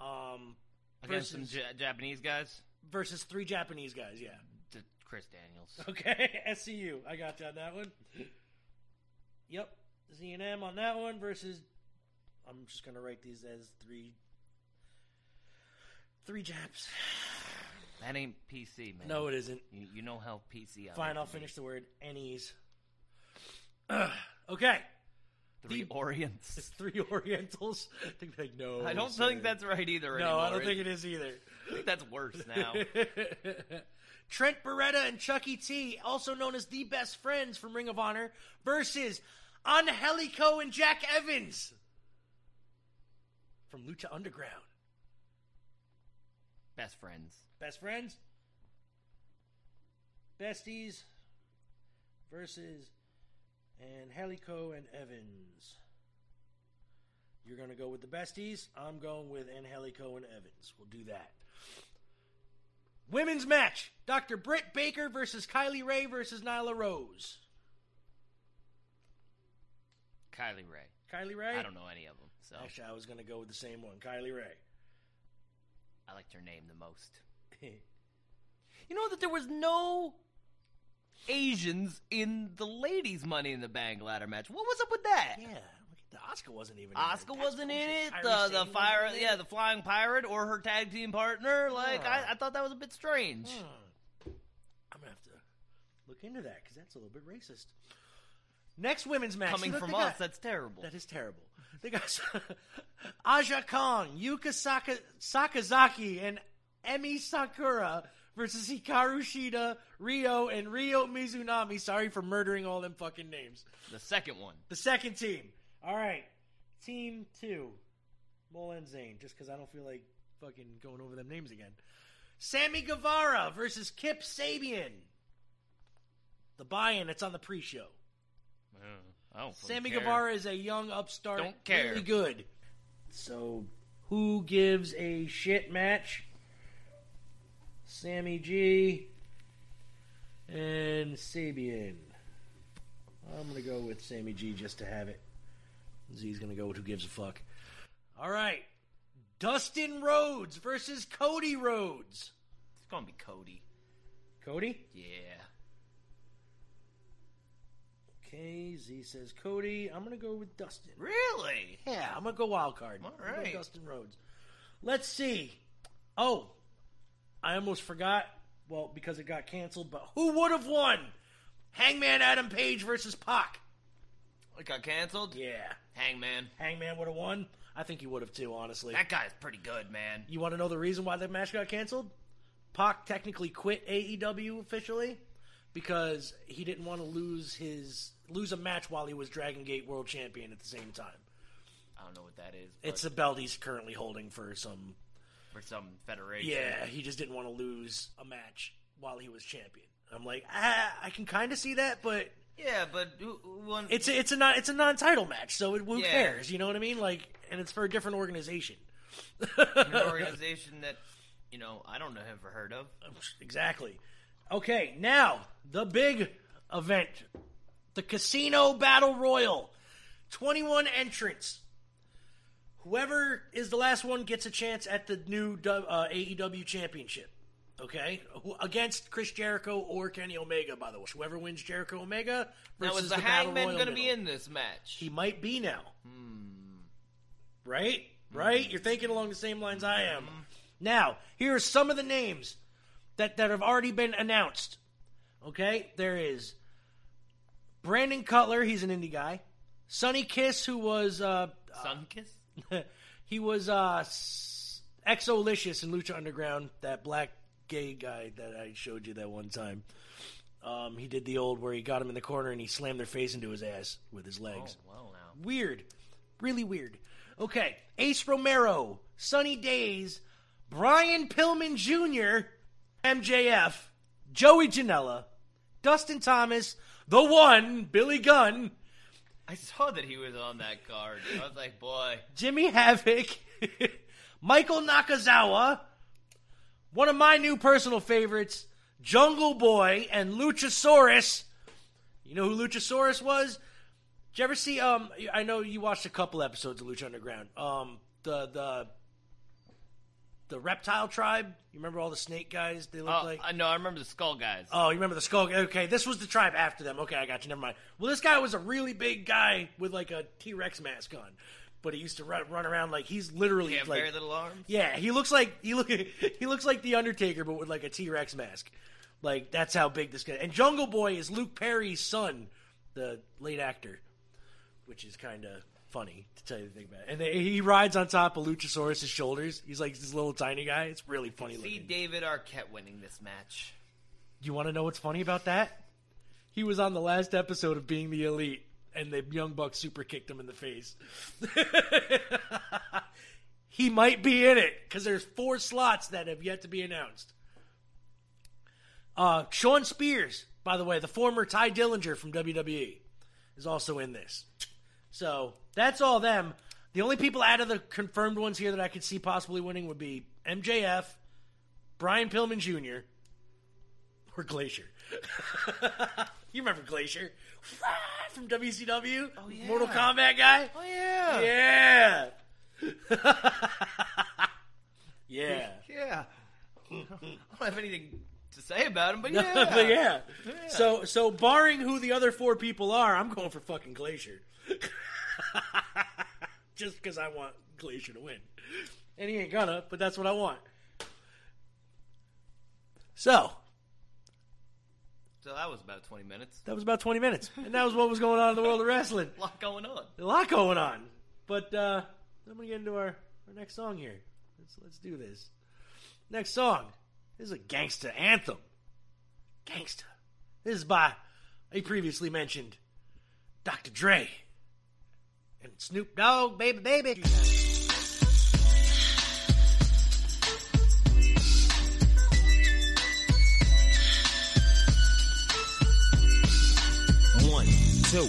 um, against some versus, ja- Japanese guys. versus three Japanese guys. Yeah. D- Chris Daniels. Okay, SCU. I got you on that one. Yep, Z and M on that one versus. I'm just gonna write these as three. Three Japs. That ain't PC, man. No, it isn't. You, you know how PC. I Fine, like I'll to finish the word any's. Ugh, okay, Three the- Orients. it's three Orientals. They'd be like, no, I don't sir. think that's right either. No. I don't think it is either. I think that's worse now. Trent Beretta and Chucky T, also known as the best friends from Ring of Honor, versus Angelico and Jack Evans from Lucha Underground. Best friends. Best friends? Besties versus Angelico and Evans. You're going to go with the besties. I'm going with Angelico and Evans. We'll do that. Women's match Dr. Britt Baker versus Kylie Rae versus Nyla Rose. Kylie Rae. Kylie Rae? I don't know any of them, so Actually, I was going to go with the same one. Kylie Rae. I liked her name the most. You know that there was no Asians in the ladies' Money in the Bank ladder match. What was up with that? yeah, the Asuka wasn't even in Asuka wasn't in it. The the fire, in it. yeah, the flying pirate or her tag team partner. Like Yeah. I, I thought that was a bit strange. Hmm. I'm gonna have to look into that because that's a little bit racist. Next women's match Coming from us, got- that's terrible. that is terrible. They got Aja Kong, Yuka Saka, Sakazaki, and Emi Sakura versus Hikaru Shida, Riho, and Ryo Mizunami. Sorry for murdering all them fucking names. the second one. The second team. All right, team two, Mole and Zane. Just because I don't feel like fucking going over them names again. Sammy Guevara versus Kip Sabian. The buy-in. It's on the pre-show. Uh, I Sammy care. Guevara is a young upstart. Don't care. Really good. So, who gives a shit match? Sammy G and Sabian. I'm going to go with Sammy G just to have it. Z's going to go with who gives a fuck. All right. Dustin Rhodes versus Cody Rhodes. It's gonna be Cody. Cody? Yeah. Okay, Z says Cody. I'm going to go with Dustin. Really? Yeah, I'm gonna go wild card. All I'm gonna go right. Dustin Rhodes. Let's see. Oh, I almost forgot. Well, because it got canceled. But who would have won? Hangman Adam Page versus Pac. It got canceled. Yeah, Hangman. Hangman would have won. I think he would have too. Honestly, That guy's pretty good, man. you want to know the reason why that match got canceled? Pac technically quit AEW officially because he didn't want to lose his lose a match while he was Dragon Gate World Champion at the same time. I don't know what that is. It's a belt he's currently holding for some for some federation. Yeah, he just didn't want to lose a match while he was champion. I'm like, ah, I can kind of see that, but Yeah, but who, who it's a, it's a non it's a non title match, so it, who Yeah. cares? You know what I mean? Like, and it's for a different organization. an organization that you know I don't know ever heard of. exactly. Okay, now the big event, the Casino Battle Royal, 21 entrants. Whoever is the last one gets a chance at the new uh, AEW Championship. Okay, against Chris Jericho or Kenny Omega. By the way, whoever wins Jericho Omega Now versus is the, the Hangman going to be in this match? He might be now. Hmm. Right? Right? You're thinking along the same lines I am. Now, here are some of the names that, that have already been announced. Okay? There is Brandon Cutler, he's an indie guy. Sonny Kiss, who was uh, Sun kiss. he was uh XO Lishus in Lucha Underground, that black gay guy that I showed you that one time. Um, he did the old where he got him in the corner and he slammed their face into his ass with his Oh, legs well now. weird, really weird. Okay, Ace Romero, Sunny Daze, Brian Pillman Jr., MJF, Joey Janela, Dustin Thomas, the one, Billy Gunn, I saw that he was on that card. I was like, boy, Jimmy Havoc, Michael Nakazawa, one of my new personal favorites, Jungle Boy, and Luchasaurus. You know who Luchasaurus was? Did you ever see? Um, I know you watched a couple episodes of Lucha Underground. Um, the the the reptile tribe. You remember all the snake guys? They look oh, like. Uh, I know. I remember the skull guys. Oh, you remember the skull? Okay, this was the tribe after them. Okay, I got you. Never mind. Well, this guy was a really big guy with like a T Rex mask on, but he used to run, run around like he's literally he like very little arms. yeah, he looks like he look he looks like the Undertaker, but with like a T Rex mask. Like that's how big this guy. And Jungle Boy is Luke Perry's son, the late actor, which is kind of funny to tell you the thing about. it. And they, he rides on top of Luchasaurus' shoulders. He's like this little tiny guy. It's really funny See looking. David Arquette winning this match. You want to know what's funny about that? He was on the last episode of Being the Elite, and the Young Bucks super kicked him in the face. he might be in it because there's four slots that have yet to be announced. Uh, Shawn Spears, by the way, the former Tye Dillinger from WWE, is also in this. So that's all them. The only people out of the confirmed ones here that I could see possibly winning would be MJF, Brian Pillman Jr., or Glacier. you remember Glacier from WCW? Oh yeah. Mortal Kombat guy. Oh yeah. Yeah. yeah. Yeah. I don't have anything to say about him, but yeah. but yeah. So so barring who the other four people are, I'm going for fucking Glacier. Just because I want Glacier to win. And he ain't gonna, but that's what I want. So, So that was about 20 minutes. that was about 20 minutes. And that was what was going on in the world of wrestling. A lot going on. A lot going on. But uh I'm gonna get into our, our next song here. Let's let's do this. Next song. This is a gangsta anthem. Gangsta. This is by a previously mentioned Dr. Dre. And Snoop Dogg, baby baby. One, two,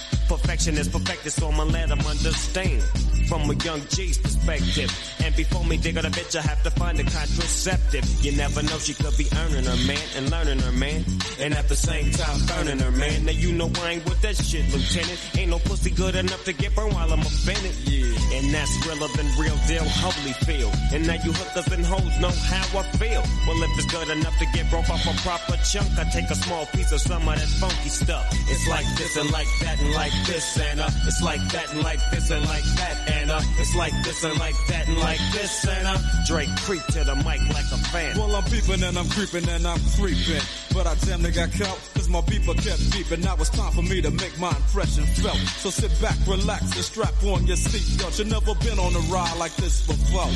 Perfection is perfected, so I'ma let them understand. From a young G's perspective. And before me dig on a bitch, I have to find a contraceptive. You never know, she could be earning her man and learning her man. And at the same time, burning her man. Now you know I ain't with that shit, Lieutenant. Ain't no pussy good enough to get burned while I'm offended. Yeah. And that's realer than real deal, Holyfield. And now you hookers and hoes know how I feel. Well, if it's good enough to get broke off a proper chunk, I take a small piece of some of that funky stuff. It's like this and like that and like this and uh, it's like that and like this and like that and uh, it's like this and like that and like this and uh, Dre creep to the mic like a fan. Well, I'm peeping and I'm creeping and I'm creeping. But I damn near got caught, cause my beeper kept beeping. Now it's time for me to make my impression felt. So sit back, relax, and strap on your seatbelt. You've never been on a ride like this before.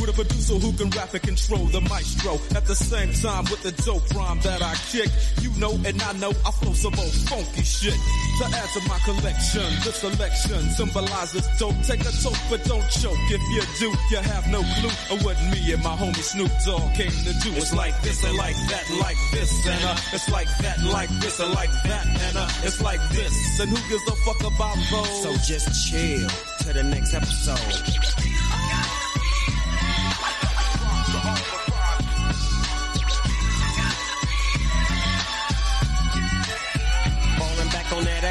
With a producer who can rap and control the maestro. At the same time, with the dope rhyme that I kick. You know and I know I flow some old funky shit. To add to my collection, this selection symbolizes dope. Take a toke, but don't choke. If you do, you have no clue of what me and my homie Snoop Dogg came to do. It's like this and like that like this it's like that like this and like that and it's like this. And who gives a fuck about those? So just chill to the next episode. On that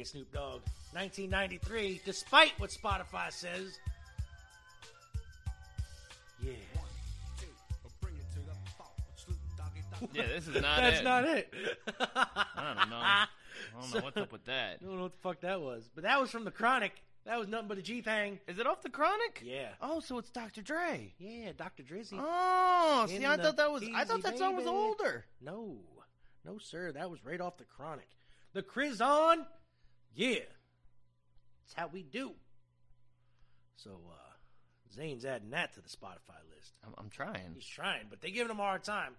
And Snoop Dogg. 1993, despite what Spotify says. Yeah. Yeah, this is not it. That's it. not it. I don't know. I don't know what's up with that. I don't know what the fuck that was. But that was from The Chronic. That was nothing but a G thing. Is it off the Chronic? Yeah. Oh, so it's Dr. Dre. Yeah, Dr. Drizzy. Oh, see, In I thought that was. I thought that song was older. No. No, sir. That was right off The Chronic. The Criz on? Yeah. That's how we do. So, uh, Zane's adding that to the Spotify list. I'm, I'm trying. He's trying, but they giving him a hard time.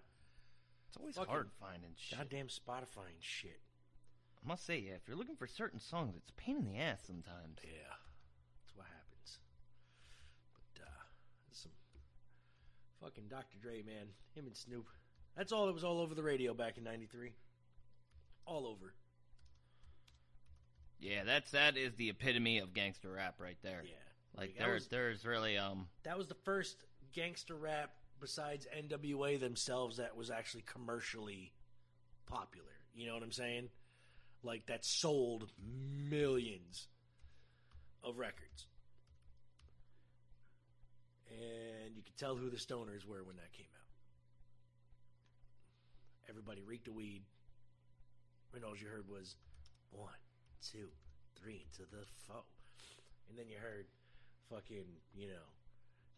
It's always Fucking hard finding shit. Goddamn Spotify and shit. I must say, yeah, if you're looking for certain songs, it's a pain in the ass sometimes. Yeah. That's what happens. But, uh, some fucking Dr. Dre, man. Him and Snoop. That's all that was all over the radio back in 93. All over. Yeah, that's that is the epitome of gangster rap right there. Yeah. Like that there, was- there's really um. That was the first gangster rap besides NWA themselves that was actually commercially popular. You know what I'm saying? Like that sold millions of records. And you could tell who the stoners were when that came out. Everybody reeked of weed. And all you heard was one, two, three to the foe. And then you heard fucking, you know,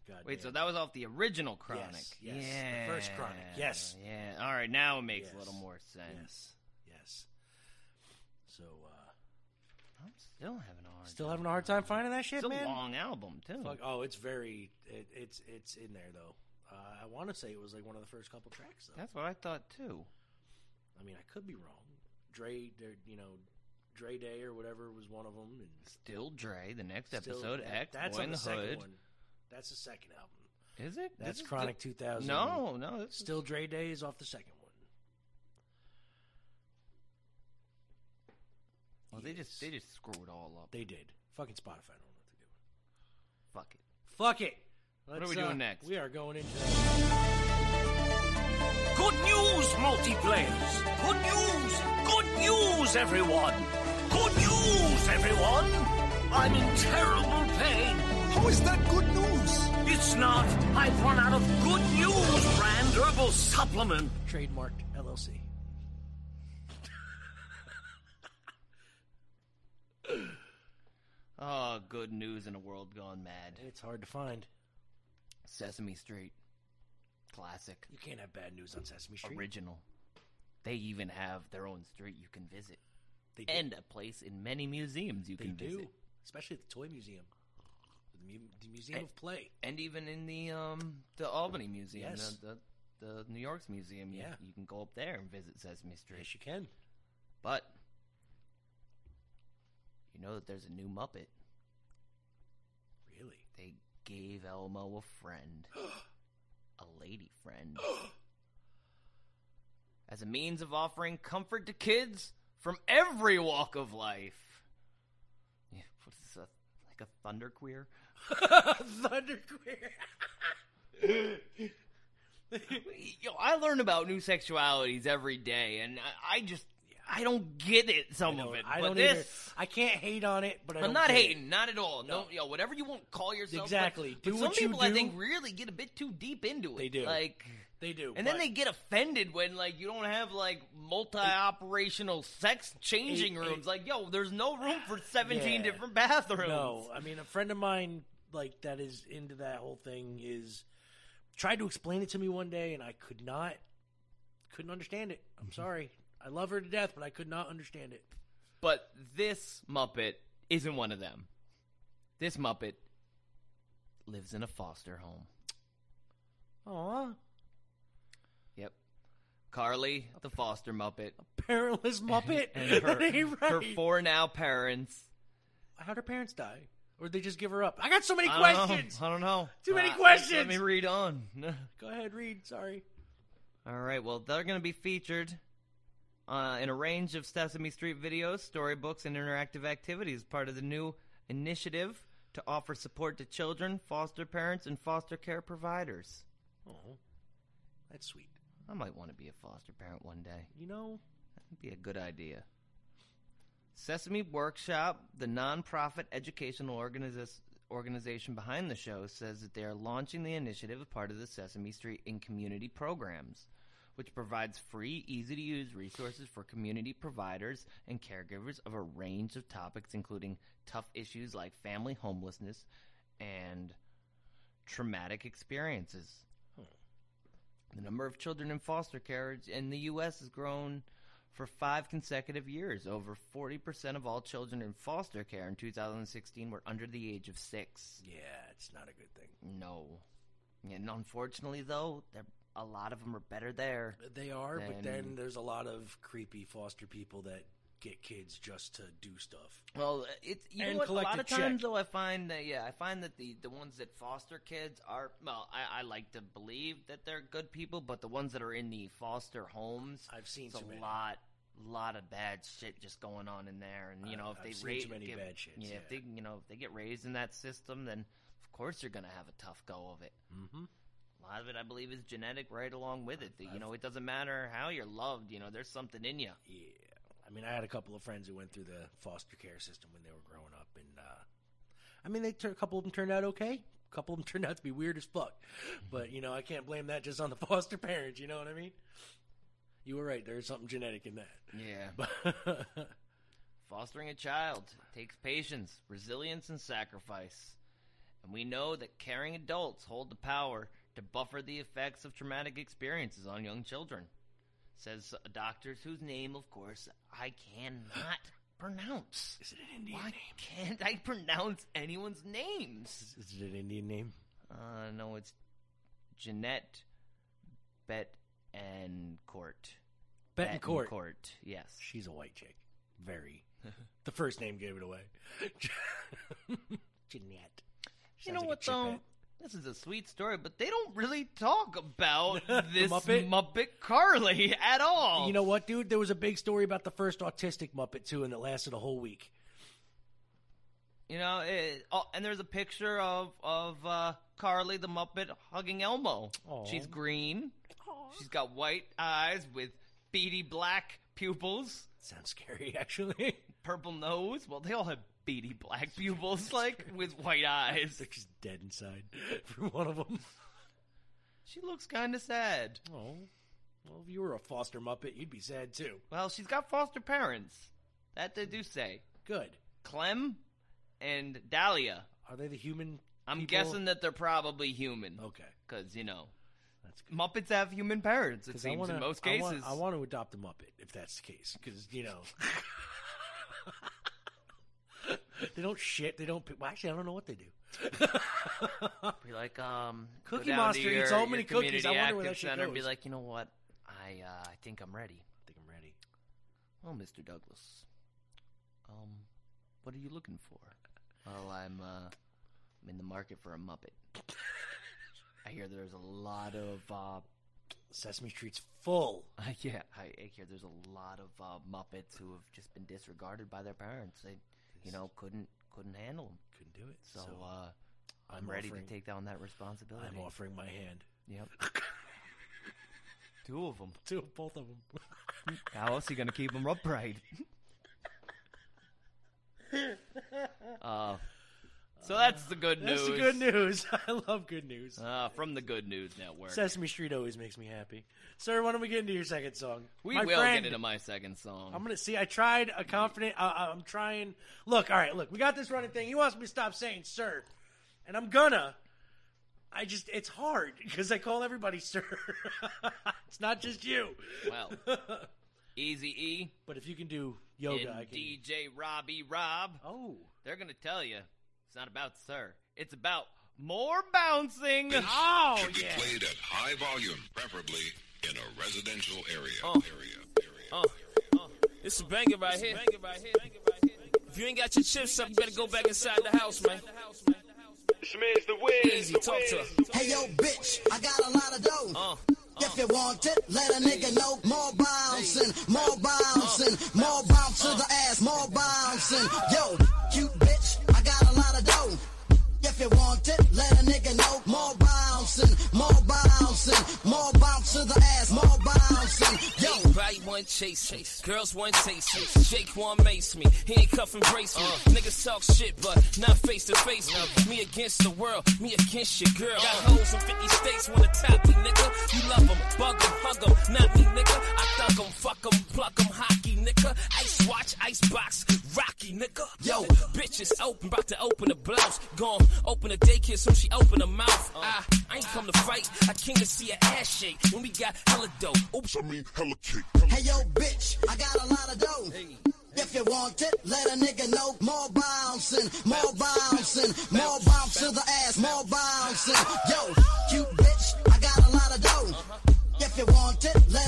God Wait, so that was off the original Chronic. Yes, yes, yeah, the first Chronic, yes. Yeah. All right, now it makes Yes. a little more sense. Yes, yes. So, uh, I'm still having a hard. still time having a hard time finding that shit, It's a man. long album too. Fuck, oh, it's very, it, it's it's in there though. Uh, I want to say it was like one of the first couple tracks though. That's what I thought too. I mean, I could be wrong. Dre, you know, Dre Day or whatever was one of them, and Still Dre. The next still- episode, that- X, That's Boy on in the, the, second Hood. one. That's the second album. Is it? That's This is Chronic the- 2000. No, no. This is- Still Dre Day is off the second one. Well, they just they just screw it all up. They did. Fucking Spotify don't know what they're doing. Fuck it. Fuck it. What are Let's, we doing uh, next? We are going into. Good news, multiplayers. Good news. Good news, everyone. Good news, everyone. I'm in terrible pain. How is that good news? It's not. I've run out of Good News brand herbal supplement. Trademarked LLC. Oh, ah, good news in a world gone mad. It's hard to find. Sesame Street, classic, You can't have bad news on Sesame Street. original. They even have their own street you can visit, They do. and a place in many museums you they can do, visit. especially at the Toy Museum. the, mu- the Museum of Play. and even in the um the Albany Museum, Yes. the, the the New York's museum, you, Yeah. you can go up there and visit Sesame Street. Yes, you can. But you know that there's a new Muppet. Really? They gave Elmo a friend, a lady friend, as a means of offering comfort to kids from every walk of life. Yeah, what is this? A, like a thunder queer? thunder queer. Yo, I learn about new sexualities every day, and I, I just I don't get it. Some of it, I but don't this. either. I can't hate on it, but I I'm don't not get it. hating, not at all. No, No. yo, whatever you want to call yourself. Exactly. But, but Do some what you people, I think, really get a bit too deep into it. They do. Like, They do. and then they get offended when, like, you don't have like multi-operational sex changing It- rooms. it- like, yo, there's no room for 17 Yeah. different bathrooms. No, I mean a friend of mine like that is into that whole thing is tried to explain it to me one day and I could not couldn't understand it. I'm mm-hmm. sorry. I love her to death, but I could not understand it. But this Muppet isn't one of them. This Muppet lives in a foster home. Aw, Yep. Karli, the foster Muppet, a parentless Muppet. and her, ain't her four now parents. How'd her parents die? Or did they just give her up? I got so many I don't questions. I don't know. Too many Uh, questions. Let me read on. Go ahead, read. Sorry. All right. Well, they're going to be featured uh, in a range of Sesame Street videos, storybooks, and interactive activities. Part of the new initiative to offer support to children, foster parents, and foster care providers. Oh, that's sweet. I might want to be a foster parent one day. You know, That'd be a good idea. Sesame Workshop, the nonprofit educational organis- organization behind the show, says that they are launching the initiative as part of the Sesame Street in Community programs, which provides free, easy to use resources for community providers and caregivers of a range of topics, including tough issues like family homelessness and traumatic experiences. The number of children in foster care in the U.S. has grown for five consecutive years. Over 40% of all children in foster care in 2016 were under the age of six. yeah, it's not a good thing. No. And unfortunately, though, there, a lot of them are better there. They are, but Then- then there's a lot of creepy foster people that get kids just to do stuff. Well, it's you And know what? A lot a of times, check. though, I find that yeah, I find that the the ones that foster kids are well, I, I like to believe that they're good people, but the ones that are in the foster homes, I've seen it's too a many. lot, lot of bad shit just going on in there, and you know if I've they raise many give- bad shits, yeah, yeah. if they you know if they get raised in that system, then of course you're gonna have a tough go of it. Mm-hmm. A lot of it, I believe, is genetic right along with it. That, you know, it doesn't matter how you're loved. You know, there's something in you. Yeah. I mean, I had a couple of friends who went through the foster care system when they were growing up, and uh, I mean, they tur- a couple of them turned out okay. A couple of them turned out to be weird as fuck. But you know, I can't blame that just on the foster parents. You know what I mean? You were right. There's something genetic in that. Yeah. Fostering a child takes patience, resilience, and sacrifice. And we know that caring adults hold the power to buffer the effects of traumatic experiences on young children. Says a doctors whose name, of course, I cannot pronounce. is it an Indian Why name? can't I pronounce anyone's names? Is it an Indian name? Uh, no, it's Jeanette Bet and Court. Betancourt. Court, yes. She's a white chick. Very. the first name gave it away. Jeanette. You know like what though? Chipette. This is a sweet story, but they don't really talk about this Muppet? Muppet? Karli at all. You know what, dude? There was a big story about the first autistic Muppet too, and it lasted a whole week. You know, it, oh, and there's a picture of of uh, Karli the Muppet hugging Elmo. Aw. She's green. She's got white eyes with beady black pupils, Sounds scary, actually. purple nose. Well, they all have beady black pupils, like with white eyes. They're just dead inside for one of them. She looks kind of sad. Oh, well, if you were a foster Muppet, you'd be sad too. Well, she's got foster parents. That they do say. Good. Clem and Dahlia. Are they the human? I'm people? guessing that they're probably human. Okay, Because, you know, that's good. Muppets have human parents, It seems, wanna, in most I cases. want, I want to adopt a Muppet if that's the case, because you know they don't shit. They don't. Well, actually, I don't know what they do. Be like, um, Cookie Monster to eats your, so many cookies, I wonder where that shit and Be like, you know what? I uh, I think I'm ready. I think I'm ready. Well, Mr. Douglas, um, what are you looking for? Well, I'm uh, I'm in the market for a Muppet. I hear there's a lot of uh, Sesame Street's full. yeah, I, I hear there's a lot of uh, Muppets who have just been disregarded by their parents. They, you know, couldn't couldn't handle them. Couldn't do it. So, So, uh, I'm, I'm ready offering- to take down that responsibility. I'm offering my hand. Yep. Two of them. To both of them. How else are you gonna keep them upright? uh, so that's the good news. That's the good news. I love good news. Uh, from the Good News Network. Sesame Street always makes me happy. Sir, why don't we get into your second song? we My will friend, get into my second song. I'm gonna see. I tried a confident. Uh, I'm trying. Look, all right. Look, we got this running thing. He wants me to stop saying "sir," and I'm gonna. I just it's hard because I call everybody "sir." it's not just you. Well, Easy E but if you can do yoga, and I can. DJ Robbie Rob, Oh, they're gonna tell you it's not about sir. It's about more bouncing. oh Should be yeah. played at high volume, preferably in a residential area. Uh. area, area. Uh, It's a banger right here. If you ain't got your chips up, you better go back inside the house, man. The Easy, talk to her. Hey yo, bitch, I got a lot of dough. Uh, If you want it, let a nigga know. More bouncing, more bouncing, more bounce to the ass, more bouncing. Yo, cute bitch, I got a lot of dough. If you want it, let a nigga know. More bouncing, more bouncing, more bounce to the ass, more bouncing. Yo, Everybody want chase me. Girls one taste me. Jake want mace me. He ain't cuff embrace me. Uh. Niggas talk shit, but not face to face. Me against the world. Me against your girl. Got uh. hoes in 50 states wanna top me, nigga. You love them, bug them, hug them. Not me, nigga. I thug them, fuck them, pluck them, hockey, nigga. Ice watch, ice box, rocky, nigga. Yo, bitches open, about to open the blouse. Gone. open the daycare soon she open her mouth. Uh. I, I ain't come to fight. I came to see her ass shake when we got hella dope. Oops, I mean, hella. Hey yo, bitch, I got a lot of dough. If you want it, let a nigga know. More bouncing, more bouncing, more bounce to the ass, more bouncing. Yo, cute bitch, I got a lot of dough. If you want it, let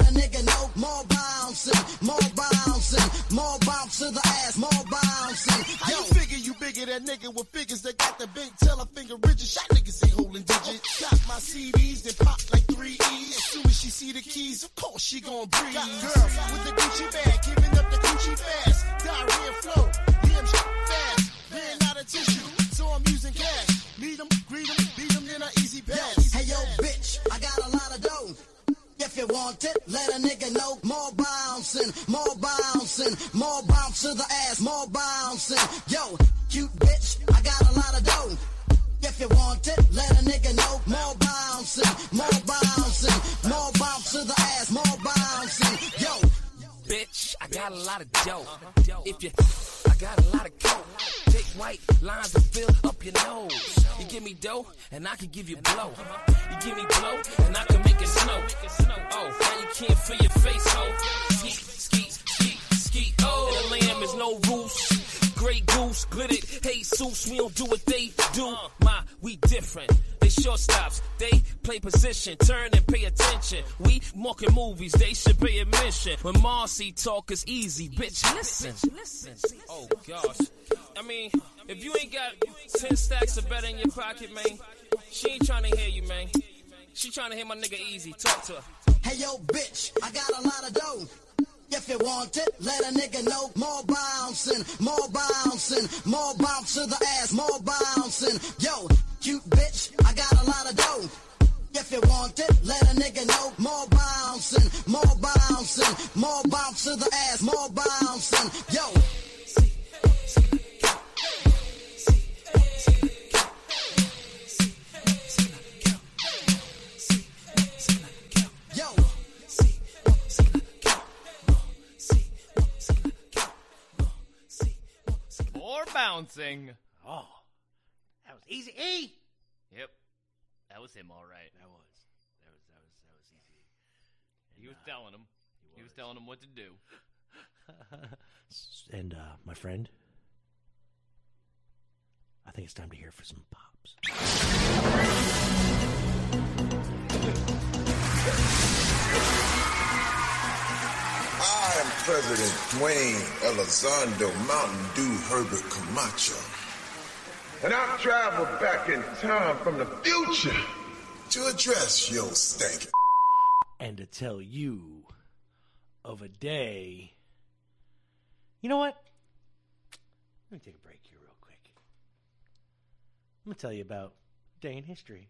can give you blow. You give me blow, and I can make it snow. Oh, now you can't feel your face, ho. Skeet, skeet, skeet, skeet. Oh, the lamb is no rules. Great goose, glittered, hey Zeus, we don't do what they do. My, we different. They shortstops, they play position, turn and pay attention. We marking movies, they should pay admission. When Marcy talk is easy, bitch, listen. Oh gosh. I mean, if you ain't got 10 stacks of better in your pocket, man, she ain't trying to hear you, man. She trying to hear my nigga Eazy. Talk to her. hey yo, bitch, I got a lot of dough. If you want it, let a nigga know. More bouncing, more bouncing, more bounce to the ass, more bouncing. Yo, cute bitch, I got a lot of dough. If you want it, let a nigga know. More bouncing, more bouncing, more bounce to the ass, more bouncing. Yo, bouncing. Oh, that was easy. E. Yep, that was him, all right. That was. That was. That was. That was easy. He was telling him. He was telling him what to do. And uh, my friend, I think it's time to hear for some pops. I am President Dwayne Elizondo Mountain Dew Herbert Camacho. And I've traveled back in time from the future to address your stank. and to tell you of a day. You know what? Let me take a break here, real quick. I'm going to tell you about day in history.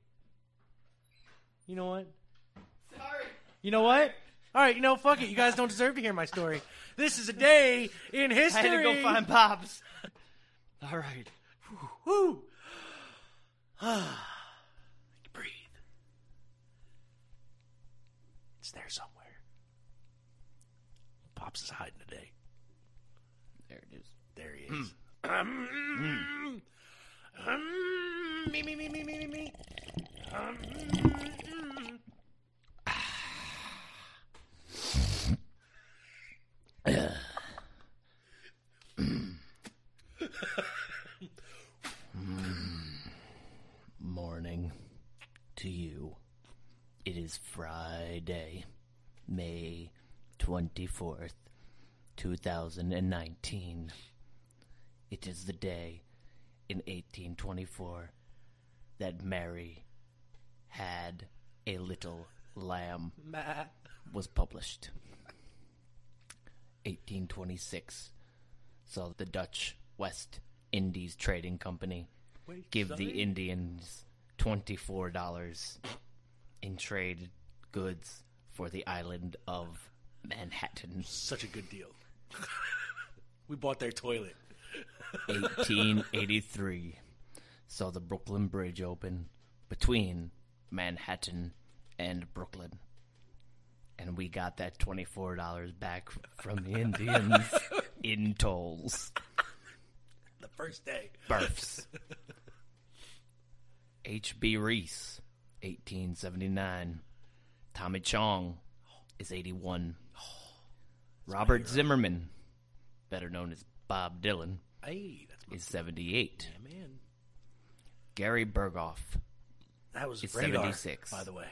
You know what? Sorry. You know what? All right, you know, fuck it. You guys don't deserve to hear my story. This is a day in history. I history. had to go find Pops. All right. Woo! Ah. Breathe. It's there somewhere. Pops is hiding today. There it is. There he is. Um, um, me, me, me, me, me, me, me. Um, mm. Mm. Mm. Morning to you. It is Friday, May 24th, 2019. It is the day in 1824 that Mary had a little lamb was published. 1826 saw the Dutch West Indies Trading Company Wait, give sorry? the Indians $24 in trade goods for the island of Manhattan. Such a good deal. we bought their toilet. 1883 saw the Brooklyn Bridge open between Manhattan and Brooklyn. And we got that $24 back from the Indians in tolls. The first day. Births. H.B. Reese, 1879. Tommy Chong is 81. Robert Zimmerman, better known as Bob Dylan, Hey, that's my is 78. yeah, man. Gary Burghoff That was is radar, 76. by the way.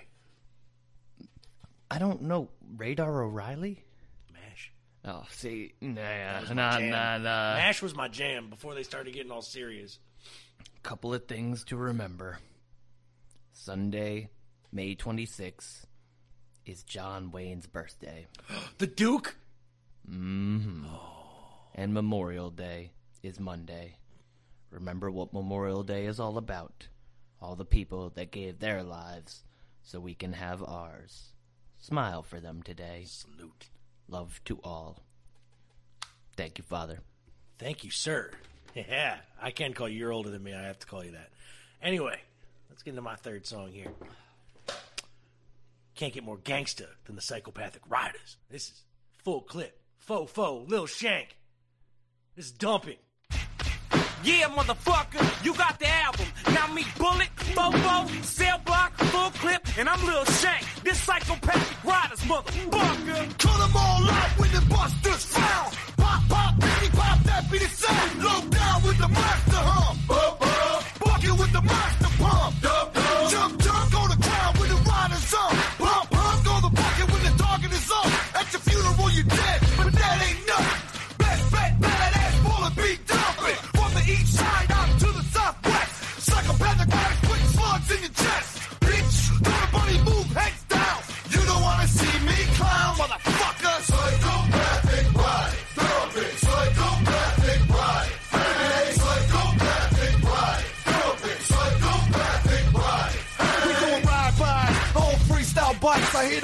I don't know. Radar O'Reilly? Mash. Oh, see, nah, was my nah, jam. nah, nah. Mash was my jam before they started getting all serious. Couple of things to remember. Sunday, May 26th, is John Wayne's birthday. The Duke? hmm And Memorial Day is Monday. Remember what Memorial Day is all about. All the people that gave their lives so we can have ours. Smile for them today. Salute. Love to all. Thank you, Father. Thank you, sir. Yeah, I can't call you. You're older than me. I have to call you that. Anyway, let's get into my third song here. Can't get more gangsta than the Psychopathic Rydas. This is full clip. Fo Fo, Lil Shank. This is dumping. Yeah, motherfucker, you got the album. Now me Bullet, Fofo, Cell Block, Full Clip, and I'm Lil Shank. This Psychopathic Rydas, motherfucker. Cut them all out when the busters found. Pop, pop, baby, pop, that be the sound. Low down with the hump. Up, up. Bucket with the monster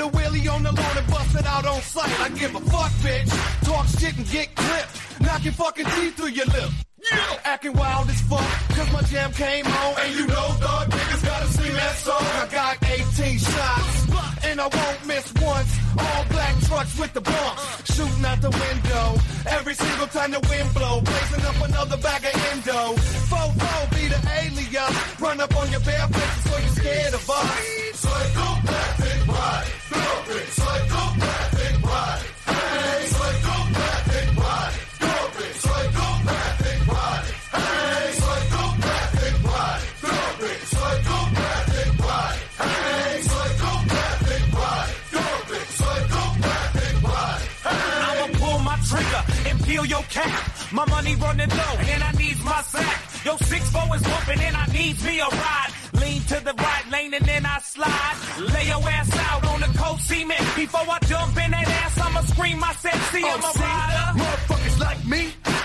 a wheelie on the lawn and bust it out on sight. I give a fuck, bitch. Talk shit and get clipped. Knock your fucking teeth through your lip. Yeah. Acting wild as fuck, cause my jam came on. And you know, dog niggas gotta sing that song. I got 18 shots, and I won't miss once. All black trucks with the bumps, shooting out the window. Every single time the wind blow, blazing up another bag of endo. Fofo be the alias, run up on your bare faces so you're scared of us. Psychopathic ride, dumping. Psychopathic kill your cap. My money running low, and I need my sack. Yo, six four is whooping, and I need me a ride. Lean to the right lane, and then I slide. Lay your ass out on the cold cement. Before I jump in that ass, I'ma scream, I said, see, I'm a Oh, see? rider. Motherfuckers like me,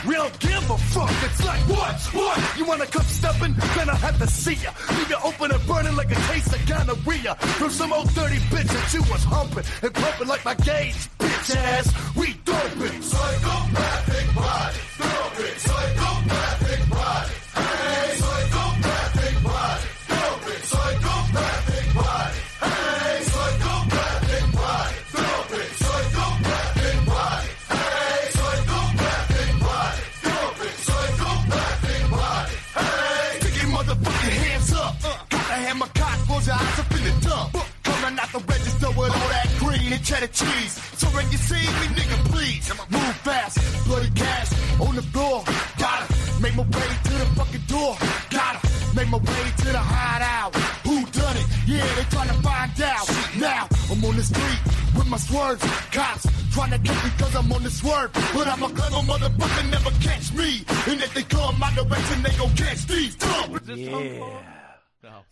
we don't give a fuck. It's like, what? What? You wanna come stepping? Then I have to see ya. Leave you open and burning like a case of gonorrhea. From some old dirty bitch that you was humping and pumping like my gauge, ass. We doping. Psychopathic body, doping. Psychopathic body. Hey, psychopathic body, doping. Psychopathic body. Hey, psychopathic body, doping. Psychopathic body. Hey, psychopathic body, doping. Psychopathic body. Hey, stick your motherfucking hands up. Gotta have my cock, close your eyes up in the dump. Coming out the register with all that green and cheddar cheese. So when you see me, nigga, please move fast. Bloody cash on the floor. Gotta make my way to the fucking door. Gotta make my way to the hideout. Who done it? Yeah, they trying to find out. Now I'm on the street with my swerves. Cops trying to catch me cause I'm on the swerve. But I'm a clever motherfucker, never catch me. And if they come my direction, they gon' catch these dumb. Yeah.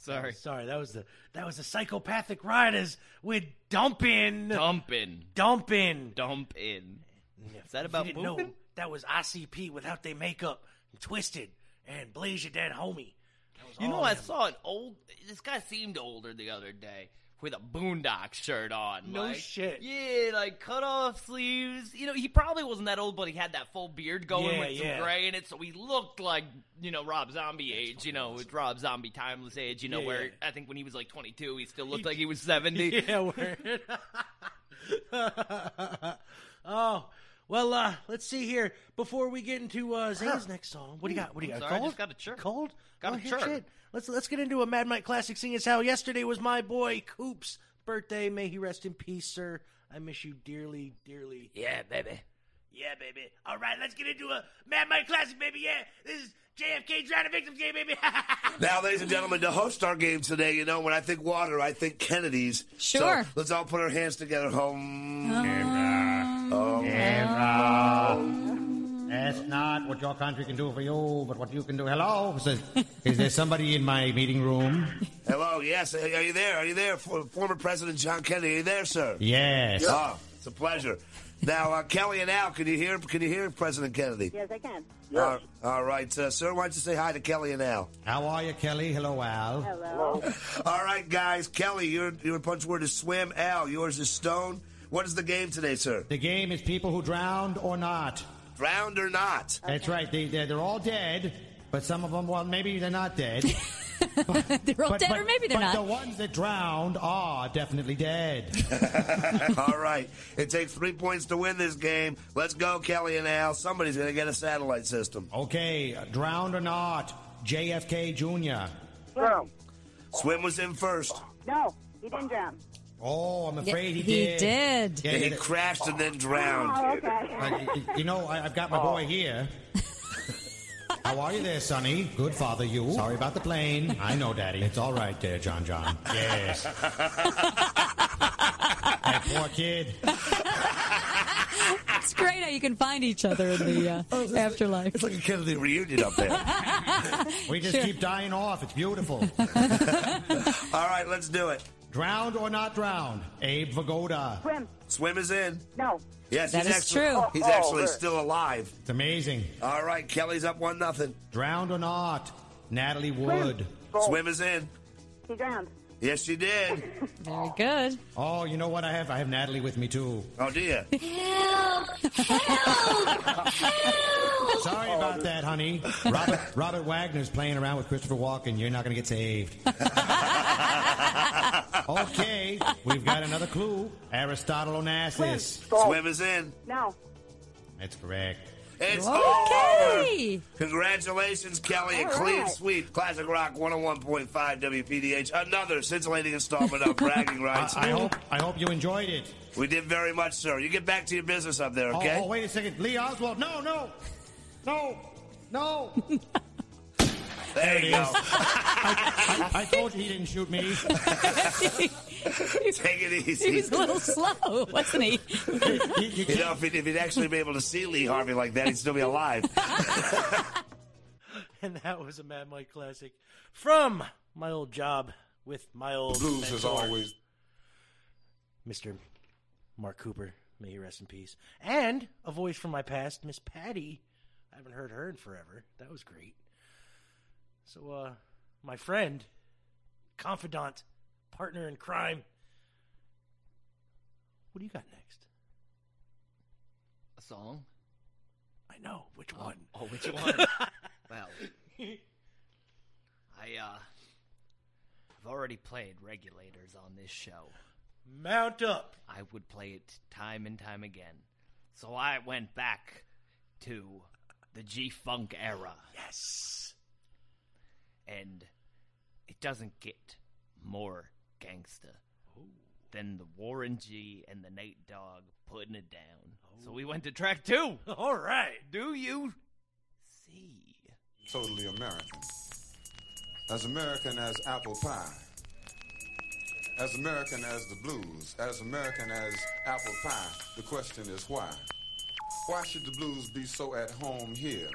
Sorry. Sorry, that was the that was the Psychopathic Rydas with dumping, Dumping. dumping. Dumping. Is that about you didn't know, that was ICP without their makeup, and Twiztid, and Blaze Ya Dead Homie. You know, I saw an old. This guy seemed older the other day with a boondock shirt on. No like- shit. Yeah, like cut off sleeves. You know, he probably wasn't that old, but he had that full beard going Yeah, with some yeah. gray in it, so he looked like you know Rob Zombie age. You know, with Rob Zombie timeless age. You know, Yeah, where. I think when he was like 22, he still looked like he was 70. Yeah, oh, well, uh, let's see here. Before we get into uh, Zane's next song, what do you got? What do you I'm got? sorry, I Cold? just got a chirp. Cold? Got oh, a shit, chirp. shit. Let's let's get into a Mad Mike classic. Seeing as how yesterday was my boy Coop's birthday. May he rest in peace, sir. I miss you dearly, dearly. Yeah, baby. Yeah, baby. All right, let's get into a Mad Mike classic, baby. Yeah, this is JFK Drowning Victims Game, baby. Now, ladies and gentlemen, to host our game today, you know, when I think water, I think Kennedy's. Sure. So let's all put our hands together. Home. That's not what your country can do for you, but what you can do. Hello? Is there, is there somebody in my meeting room? Hello, yes. Are you there? Are you there? For- Former President John Kennedy, are you there, sir? Yes. Oh, it's a pleasure. Now, uh, Kelly and Al, can you hear? Can you hear President Kennedy? Yes, I can. All- all right, uh, sir. Why don't you say hi to Kelly and Al? How are you, Kelly? Hello, Al. Hello. All right, guys. Kelly, your your punch word is swim. Al, yours is stone. What is the game today, sir? The game is people who drowned or not. Drowned or not? That's right. They, they're, they're all dead, but some of them, well, maybe they're not dead. They're all But- dead, but- or maybe they're not. but not. the ones that drowned are definitely dead. All right. It takes three points to win this game. Let's go, Kelly and Al. Somebody's going to get a satellite system. Okay, uh, drowned or not, JFK Jr. Drown. Swim was in first. No, he didn't drown. Oh, I'm afraid he, he did. did. Yeah, he yeah, crashed and then drowned. Oh, okay. Uh, you know, I, I've got my boy here. How are you there, Sonny? Good, Father. You? Sorry about the plane. I know, Daddy. It's all right there, John John. Yes. that poor kid. It's great how you can find each other in the uh, afterlife. It's like a Kennedy reunion up there. We just Sure. keep dying off. It's beautiful. All right, let's do it. Drowned or not drowned? Abe Vigoda. Swim. Swim is in. No. Yes, That he's is actually, true. He's Oh, actually right. still alive. It's amazing. All right, Kelly's up one nothing. Drowned or not? Natalie Wood. Swim is in. He drowned. Yes, she did. Very good. Oh, you know what I have? I have Natalie with me too. Oh dear. Help! Help! Sorry about that, honey. Robert Robert Wagner's playing around with Christopher Walken. You're not going to get saved. okay, we've got another clue. Aristotle Onassis. Swim is in. No. That's correct. It's all over. Okay. Congratulations, Kelly. A All clean right. sweep. Classic Rock 101.5 WPDH. Another scintillating installment of bragging rights. I hope I hope you enjoyed it. We did very much, sir. You get back to your business up there, Oh, okay? Oh, wait a second, Lee Oswald. No, no, no, no. There you go. I, I told you he didn't shoot me. Take it easy. He was a little slow, wasn't he? You know, if he'd, if he'd actually be able to see Lee Harvey like that, he'd still be alive. and that was a Mad Mike classic from my old job with my old Blues as mentor, always. Mr. Mark Cooper. May he rest in peace. And a voice from my past, Miss Patty. I haven't heard her in forever. That was great. So, uh, my friend, confidant, partner in crime. What do you got next? A song? I know. Which one? Oh, which one? well, I uh, I've already played regulators on this show. Mount up. I would play it time and time again. So I went back to the G Funk era. Yes. And it doesn't get more gangsta oh. than the Warren G and the Nate Dogg putting it down. So we oh. went to track two. All right. Do you see? Totally American. As American as apple pie. As American as the blues. As American as apple pie. The question is why? Why should the blues be so at home here?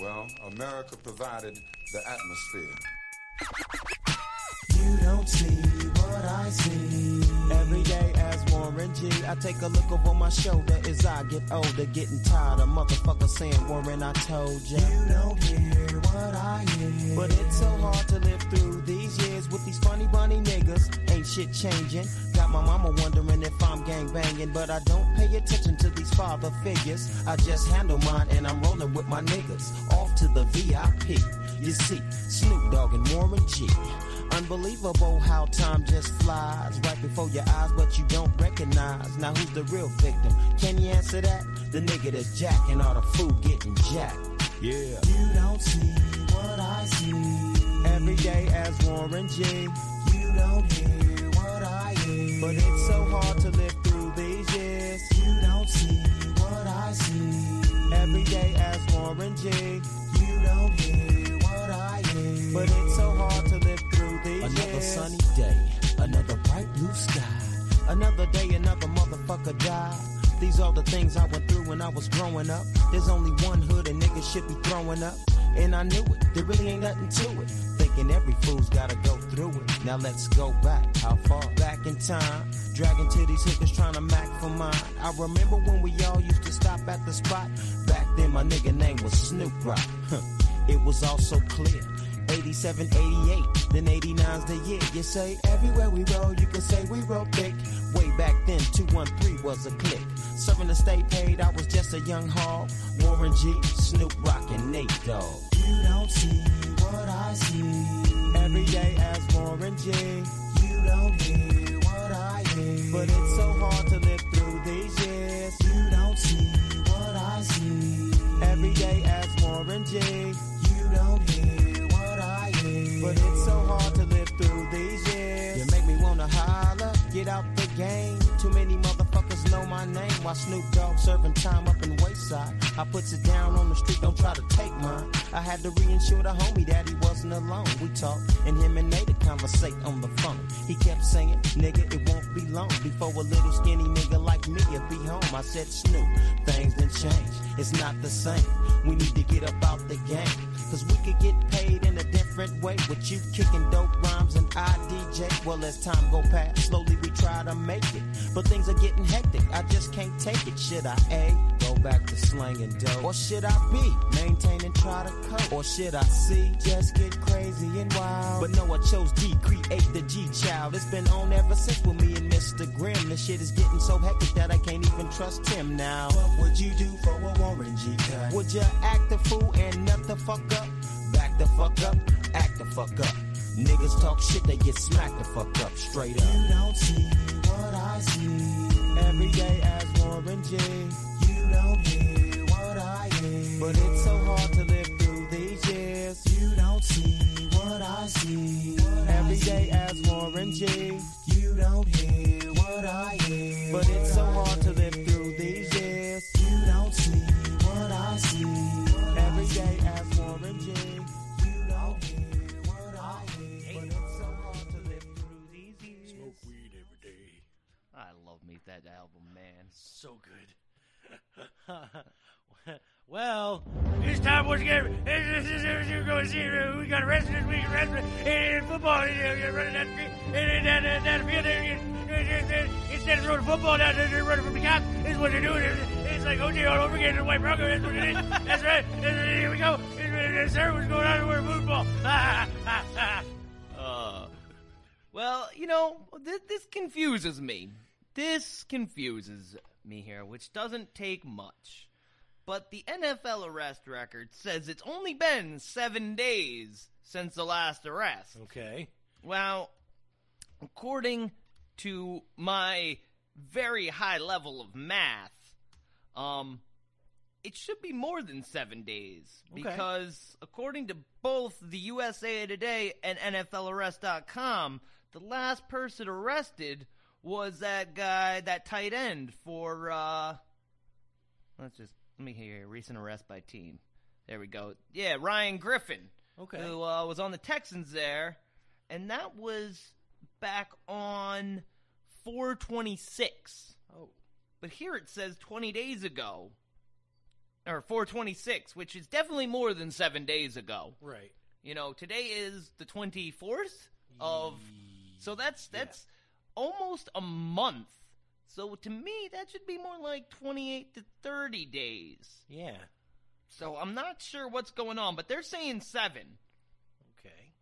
Well, America provided the atmosphere. You don't see what I see. Every day as Warren G, I take a look over my shoulder as I get older, getting tired of motherfuckers saying, Warren, I told ya. You don't hear what I hear. But it's so hard to live through these years with these funny bunny niggas. Ain't shit changing. Got my mama wondering if I'm gang banging, but I don't pay attention to these father figures. I just handle mine and I'm rolling with my niggas. Off to the VIP. You see, Snoop Dogg and Warren G. Unbelievable how time just flies right before your eyes, but you don't recognize. Now who's the real victim? Can you answer that? The nigga that's jacking all the food getting jacked. Yeah. You don't see what I see. Every day as Warren G. You don't hear what I hear. But it's so hard to live through these years. You don't see what I see. Every day as Warren G. You don't hear what I hear. But it's so hard to live through these Another years. sunny day, another bright blue sky. Another day, another motherfucker died. These are the things I went through when I was growing up. There's only one hood and niggas should be throwing up. And I knew it, there really ain't nothing to it. Thinking every fool's gotta go through it. Now let's go back, how far? Back in time. Dragging to these hookers trying to mac for mine. I remember when we all used to stop at the spot. Back then my nigga name was Snoop Rock. it was all so clear. 87, 88, then 89's the year. You say everywhere we roll, you can say we roll big. Way back then, 213 was a click. Serving the state paid, I was just a young hog. Warren G, Snoop Rock, and Nate Dogg. You don't see what I see. Every day as Warren G. You don't hear what I hear. But it's so hard to live through these years. You don't see what I see. Every day as Warren G. But it's so hard to live through these years. You make me wanna holler, get out the game. Too many motherfuckers know my name. While Snoop Dogg serving time up in Wayside. I puts it down on the street, don't try to take mine. I had to reinsure the homie that he wasn't alone. We talked, and him and Nate conversate on the phone. He kept saying, nigga, it won't be long before a little skinny nigga like me will be home. I said, Snoop, things done changed. It's not the same. We need to get up out the game. Cause we could get paid in a different way with you kicking dope rhymes and I DJ. Well, as time go past, slowly we try to make it. But things are getting hectic, I just can't take it. Should I A, go back to slanging dope? Or should I B, maintain and try to cope? Or should I C, just get crazy and wild? But no, I chose D, create the G child. It's been on ever since with me and Mr. Grimm. The shit is getting so hectic that I can't even trust him now. What would you do for a Warren G cut? Would you act a fool and nut the fuck up? The fuck up, act the fuck up. Niggas talk shit, they get smacked the fuck up, straight up. You don't see what I see. Every day as Warren G. You don't hear what I hear. But it's so hard to live through these years. You don't see what I see. Every day as Warren G. You don't hear what I hear. But it's so hard well, it's time once again. This is we're going to We got a rest this week. Rest in football. You're running that. That that field. Instead of throwing football down they're running from the cop. This is what they're doing. It's- like OJ all over again. The white Bronco. That's what it is. That's right. Here we go. This sir was going on wear football. Uh, well, you know, this, this confuses me. This confuses me here, which doesn't take much. But the NFL arrest record says it's only been seven days since the last arrest. Okay. Well, according to my very high level of math, um, it should be more than seven days Okay. because according to both the USA Today and NFLArrest.com, the last person arrested was that guy, that tight end for. uh Let's just let me hear recent arrest by team. There we go. Yeah, Ryan Griffin. Okay. Who uh, was on the Texans there, and that was back on 426. Oh. But here it says 20 days ago. Or 426, which is definitely more than seven days ago. Right. You know, today is the 24th of. So that's that's almost a month. So to me, that should be more like 28 to 30 days. Yeah. So I'm not sure what's going on, but they're saying seven. Okay.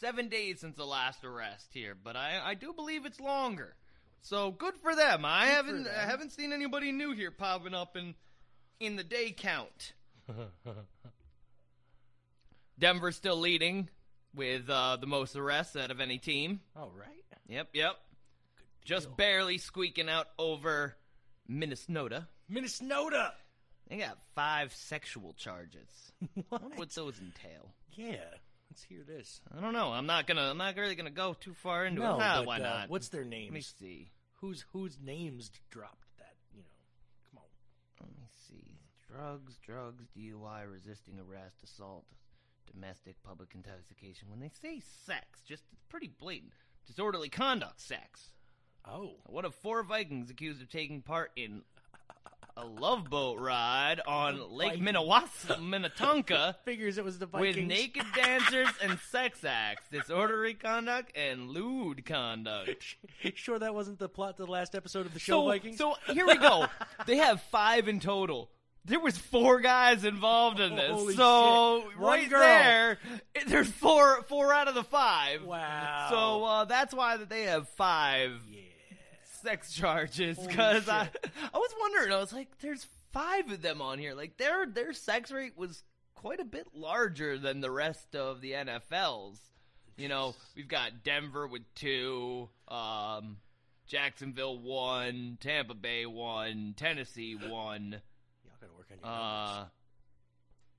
Seven days since the last arrest here, but I, I do believe it's longer. So good for them. I Good haven't them. I haven't seen anybody new here popping up in in the day count. Denver's still leading with uh, the most arrests out of any team. All right. Yep, yep. Just barely squeaking out over Minnesota. Minnesota. They got five sexual charges. what would those entail? Yeah. Let's hear this. I don't know. I'm not gonna. I'm not really gonna go too far into No, it. Ah, but, why uh, not? what's their names? Let me see. Who's whose names dropped that? You know. Come on. Let me see. Drugs, drugs, DUI, resisting arrest, assault, domestic, public intoxication. When they say sex, just it's pretty blatant. Disorderly conduct, sex. Oh. What of four Vikings accused of taking part in a love boat ride on Lake Vikings. Minnewaska, Minnetonka, Figures it was the Vikings. with naked dancers and sex acts, disorderly conduct, and lewd conduct. sure that wasn't the plot to the last episode of the show So, Vikings? so here we go. they have five in total. There was four guys involved in this, Holy so shit. Right girl. there, there's four four out of the five. Wow. So uh, that's why that they have five sex charges. Because I. I was wondering, I was like, there's five of them on here. Like their their sex rate was quite a bit larger than the rest of the NFL's. You know, we've got Denver with two, um, Jacksonville one, Tampa Bay one, Tennessee one. Y'all gotta work on your Uh,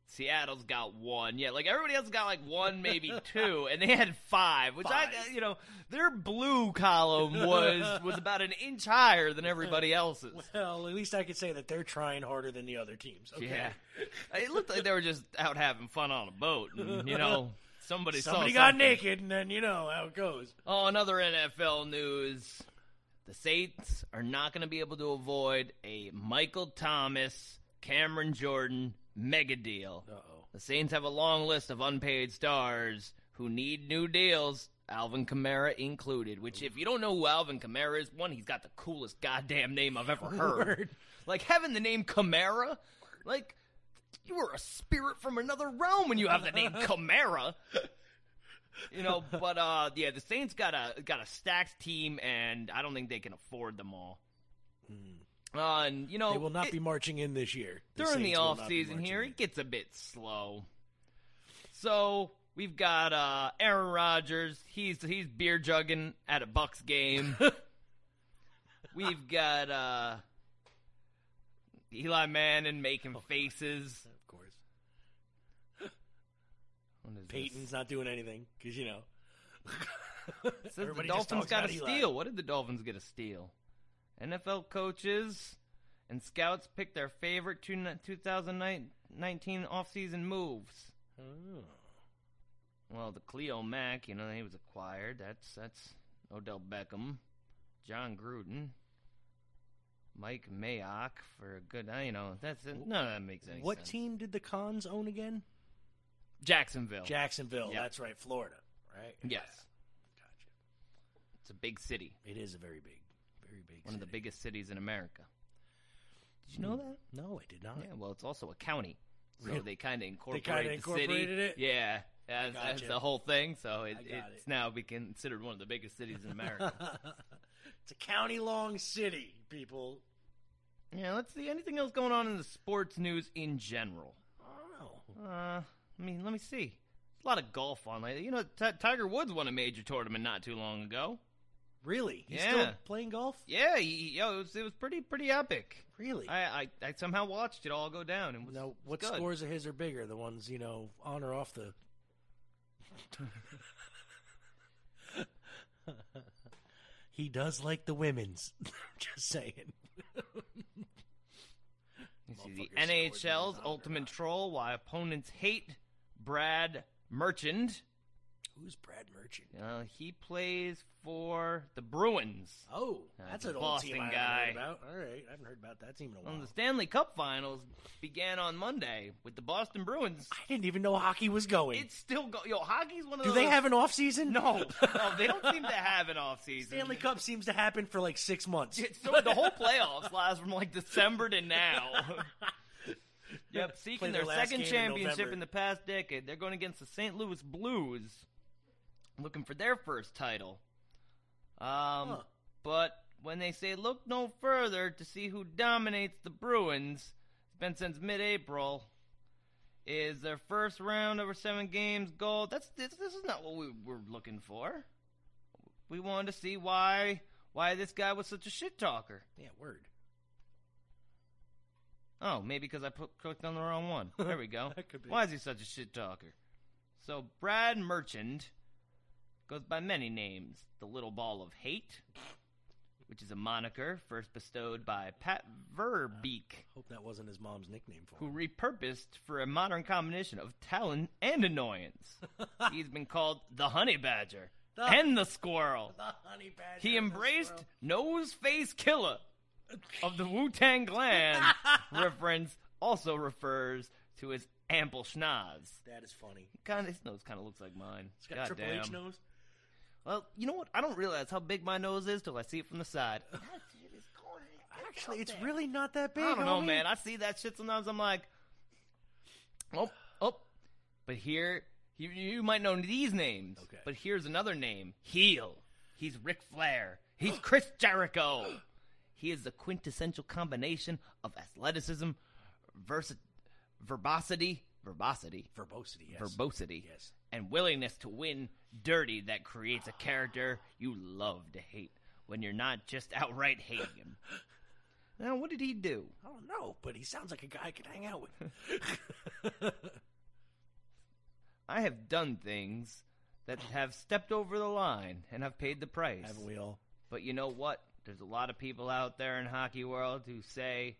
Seattle's got one. Yeah, like everybody else got like one, maybe two, and they had five. Which I, you know, their blue column was was about an inch higher than everybody else's. Well, at least I could say that they're trying harder than the other teams. Okay. Yeah, it looked like they were just out having fun on a boat. And, you know, somebody saw Somebody got something. naked, and then you know how it goes. Oh, another NFL news. The Saints are not going to be able to avoid a Michael Thomas, Cameron Jordan mega deal. Uh-oh. The Saints have a long list of unpaid stars who need new deals, Alvin Kamara included. Which, if you don't know who Alvin Kamara is, one, he's got the coolest goddamn name I've ever heard. Like having the name Kamara, like you were a spirit from another realm when you have the name Kamara. You know, but uh, yeah, the Saints got a got a stacked team, and I don't think they can afford them all. Uh, and you know, they will not it- be marching in this year. during the Saints will off season here, in. it gets a bit slow. So we've got uh, Aaron Rodgers. He's he's beer jugging at a Bucks game. we've got uh, Eli Manning making faces. Of course. Is this? Peyton's not doing anything because you know. Says the Dolphins got a Eli. steal. What did the Dolphins get a steal? NFL coaches and scouts picked their favorite two, 2019 offseason moves. Oh. Well, the Cleo Mack, you know, he was acquired. That's that's Odell Beckham, Jon Gruden, Mike Mayock for a good. uh, You know, that's none of that makes any What sense. team did the Cons own again? Jacksonville. Jacksonville. Yep. That's right, Florida. Right. Yes. Gotcha. It's a big city. It is a very big, big. One of the biggest cities in America. Did you know that? No, I did not. Yeah, well, it's also a county, so Really? they kind of incorporate kinda the incorporated city. it? Yeah, as, as Gotcha. the whole thing. So it, I got it's now be considered one of the biggest cities in America. it's a county long city, people. yeah, let's see. Anything else going on in the sports news in general? Oh. Uh, I mean, let me see. A lot of golf on lately. You know, Ti Tiger Woods won a major tournament not too long ago. Really? He's yeah. still playing golf? Yeah, he, yo, it was, it was pretty pretty epic. Really? I, I, I somehow watched it all go down. And was, Now, was what good. scores of his are bigger? The ones, you know, on or off the. he does like the women's. Just saying. You see the NHL's ultimate troll why opponents hate Brad Marchand. Who's Brad Marchand? Uh, he plays for the Bruins. Oh, Uh, that's an old Boston team I guy. heard about. All right, I haven't heard about that team in a Well, while. the Stanley Cup Finals began on Monday with the Boston Bruins. I didn't even know hockey was going. It's still go. Yo, hockey's one of Do those. Do they have an off season? No, no, they don't seem to have an off season. Stanley Cup seems to happen for like six months. So the whole playoffs last from like December to now. yep, seeking their their second in championship November. in the past decade. They're going against the St. Louis Blues, looking for their first title. Um, but when they say look no further to see who dominates the Bruins, it's been since mid-April. Is their first round over seven games goal? That's this. This is not what we were looking for. We wanted to see why why this guy was such a shit talker. Yeah, word. Oh, maybe because I put, clicked on the wrong one. There we go. That could be. Why is he such a shit talker? So Brad Marchand goes by many names. The Little Ball of Hate, which is a moniker first bestowed by Pat Verbeek, Hope that wasn't his mom's nickname for him. who him. repurposed for a modern combination of talent and annoyance. He's been called the Honey Badger The- and the Squirrel. The honey badger. He and the embraced squirrel. Nose Face Killer of the Wu Tang Clan. reference also refers to his ample schnoz. That is funny. Kind of, his nose kind of looks like mine. He's got Triple. H nose. Well, you know what? I don't realize how big my nose is till I see it from the side. Actually, it's really not that big. I don't know, homie. man. I see that shit sometimes. I'm like, oh, oh. But here, you, you might know these names. Okay. But here's another name: Heel. He's Ric Flair. He's Chris Jericho. He is the quintessential combination of athleticism, versi- verbosity, verbosity, Verbosity, yes. verbosity, Yes. and willingness to win dirty that creates a character you love to hate when you're not just outright hating him. Now, what did he do? I don't know, but he sounds like a guy I could hang out with. I have done things that have stepped over the line and have paid the price. Haven't we all? But you know what? There's a lot of people out there in hockey world who say,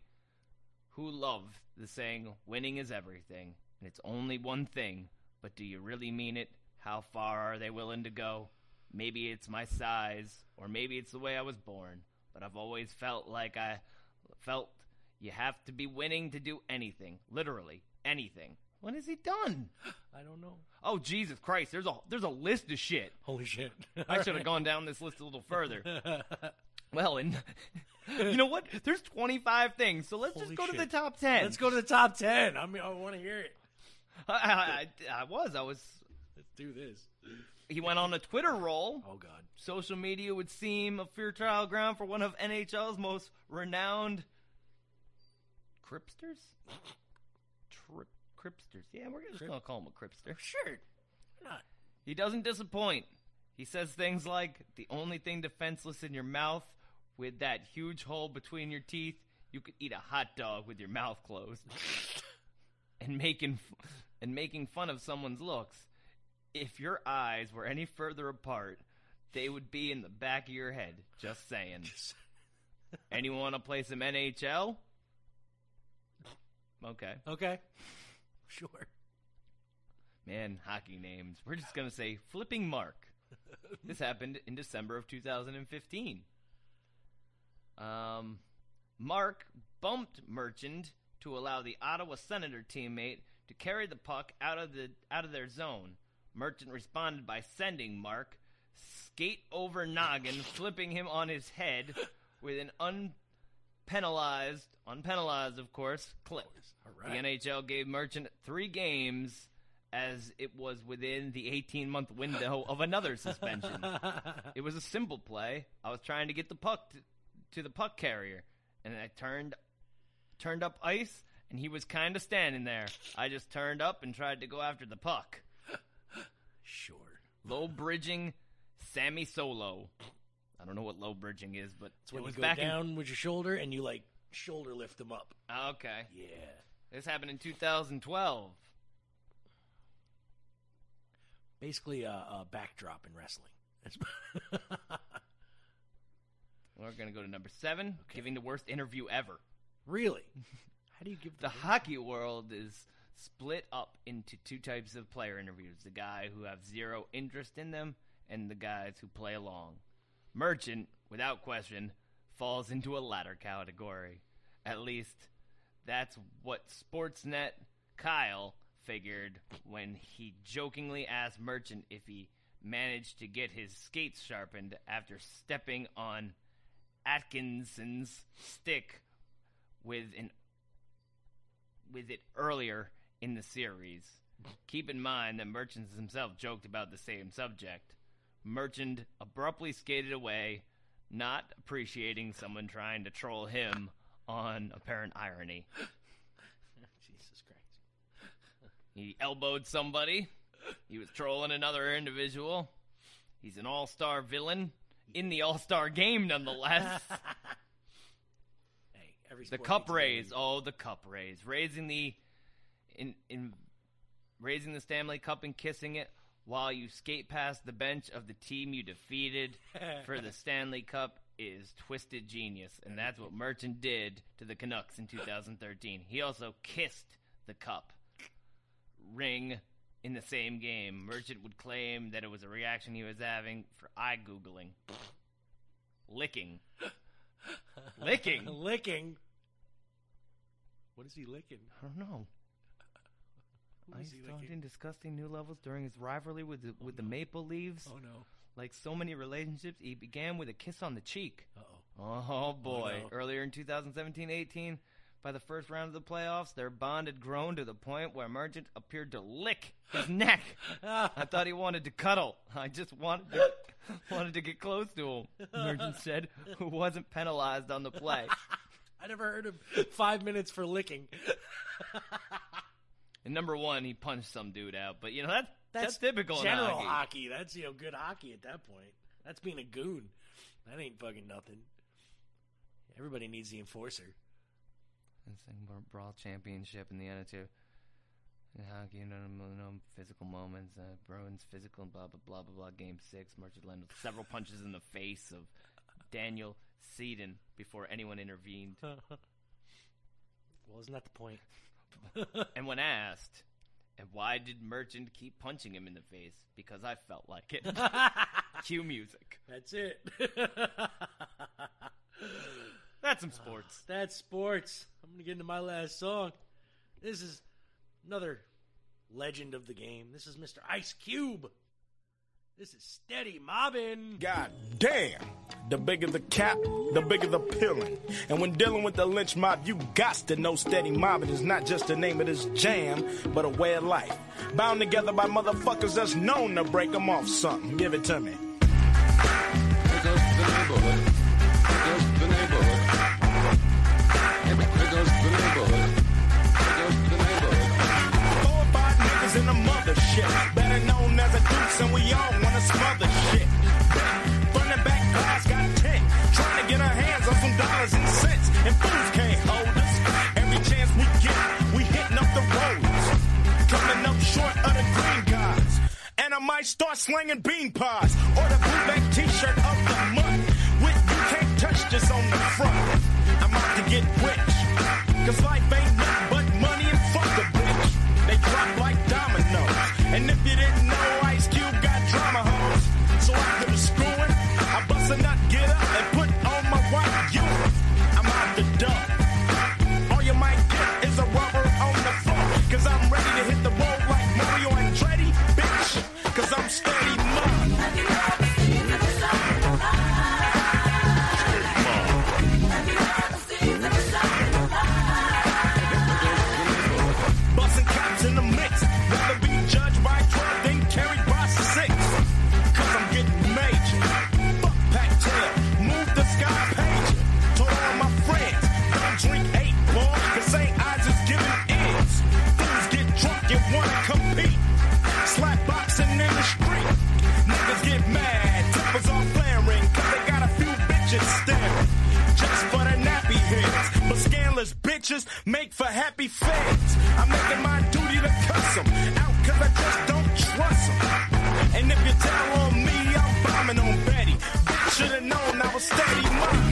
who love the saying, winning is everything, and it's only one thing. But do you really mean it? How far are they willing to go? Maybe it's my size, or maybe it's the way I was born. But I've always felt like I felt you have to be winning to do anything, literally anything. What has he done? I don't know. Oh Jesus Christ! There's a there's a list of shit. Holy shit! I should have gone down this list a little further. Well, and you know what? There's 25 things, so let's Holy just go to the top 10. Let's go to the top ten. I mean, I want to hear it. I, I, I was, I was. Let's do this. He went on a Twitter roll. Oh God. Social media would seem a fair trial ground for one of NHL's most renowned cripsters. Trip cripsters. Yeah, we're just gonna call him a cripster. Sure. Why not? He doesn't disappoint. He says things like, "The only thing defenseless in your mouth, with that huge hole between your teeth, you could eat a hot dog with your mouth closed." and making and making fun of someone's looks. If your eyes were any further apart, they would be in the back of your head. Just saying. Anyone want to play some NHL? Okay. Okay. Sure. Man, hockey names. We're just going to say Flipping Mark. this happened in December of 2015. Um, Mark bumped Marchand to allow the Ottawa Senator teammate to carry the puck out of the out of their zone. Marchand responded by sending Mark skate over noggin, flipping him on his head with an unpenalized, unpenalized of course, clip. All right. The NHL gave Marchand three games as it was within the 18 month window of another suspension. it was a simple play. I was trying to get the puck to, to the puck carrier, and I turned turned up ice, and he was kind of standing there. I just turned up and tried to go after the puck. Sure. Low bridging Sami Salo. I don't know what low bridging is, but It's when it was you go back down with your shoulder and you like shoulder lift them up. Ah, okay. Yeah. This happened in 2012. Basically, a, a backdrop in wrestling. We're going to go to number seven, giving the worst interview ever. really. How do you give The hockey world is split up into two types of player interviews the guy who have zero interest in them, and the guys who play along. Marchand, without question, falls into a latter category. At least, that's what Sportsnet Kyle figured when he jokingly asked Marchand if he managed to get his skates sharpened after stepping on Atkinson's stick with an with it earlier in the series. Keep in mind that Marchands himself joked about the same subject. Marchand abruptly skated away, not appreciating someone trying to troll him on apparent irony. Jesus Christ. He elbowed somebody. He was trolling another individual. He's an all star villain in the all star game, nonetheless. Every the cup raise. Oh, the cup raise. Raising the in in raising the Stanley Cup and kissing it while you skate past the bench of the team you defeated for the Stanley Cup is twisted genius, and that's what Marchand did to the Canucks in 2013. He also kissed the cup ring in the same game. Marchand would claim that it was a reaction he was having for eye googling, licking, licking. licking. What is he licking? I don't know. Ice he found licking? in disgusting new levels during his rivalry with the, oh, with the Maple Leaves. Oh no. Like so many relationships, he began with a kiss on the cheek. Uh-oh. Oh, oh boy! no. Earlier in 2017-18, by the first round of the playoffs, their bond had grown to the point where Marchand appeared to lick his neck. I thought he wanted to cuddle. I just wanted to, wanted to get close to him. Marchand said, who wasn't penalized on the play. I never heard of five minutes for licking. And number one, he punched some dude out. But you know that that's, typical in general hockey. That's you know good hockey at that point. That's being a goon. That ain't fucking nothing. Everybody needs the enforcer. It's like Brawl Championship in the attitude. In hockey, no, no, no physical moments. Uh, Bruins physical, blah, blah, blah, blah, blah. Game six, Marchand landed several punches in the face of Daniel Sedin before anyone intervened. well, isn't that the point? and when asked, and why did Marchand keep punching him in the face? Because I felt like it. Cue music. That's it. That's some sports. That's sports. I'm gonna get into my last song. This is another legend of the game. This is Mr. Ice Cube. This is Steady Mobbin. God damn. The bigger the cap, the bigger the pillin'. And when dealing with the Lench Mob, you got to know steady mobbing is not just the name of this jam, but a way of life. Bound together by motherfuckers that's known to break 'em off something. Give it to me. Four or five niggas in the mothership. Better known as a dukes, and we all wanna smother shit. Might start slinging bean pies. Or the bootleg t-shirt of the month. With you can't touch this on the front. I'm out to get rich. Cause life ain't nothing bitches make for happy feds. I'm making my duty to cuss them out cause I just don't trust them. And if you tell on me, I'm bombing on Betty. Should've known I was steady mine.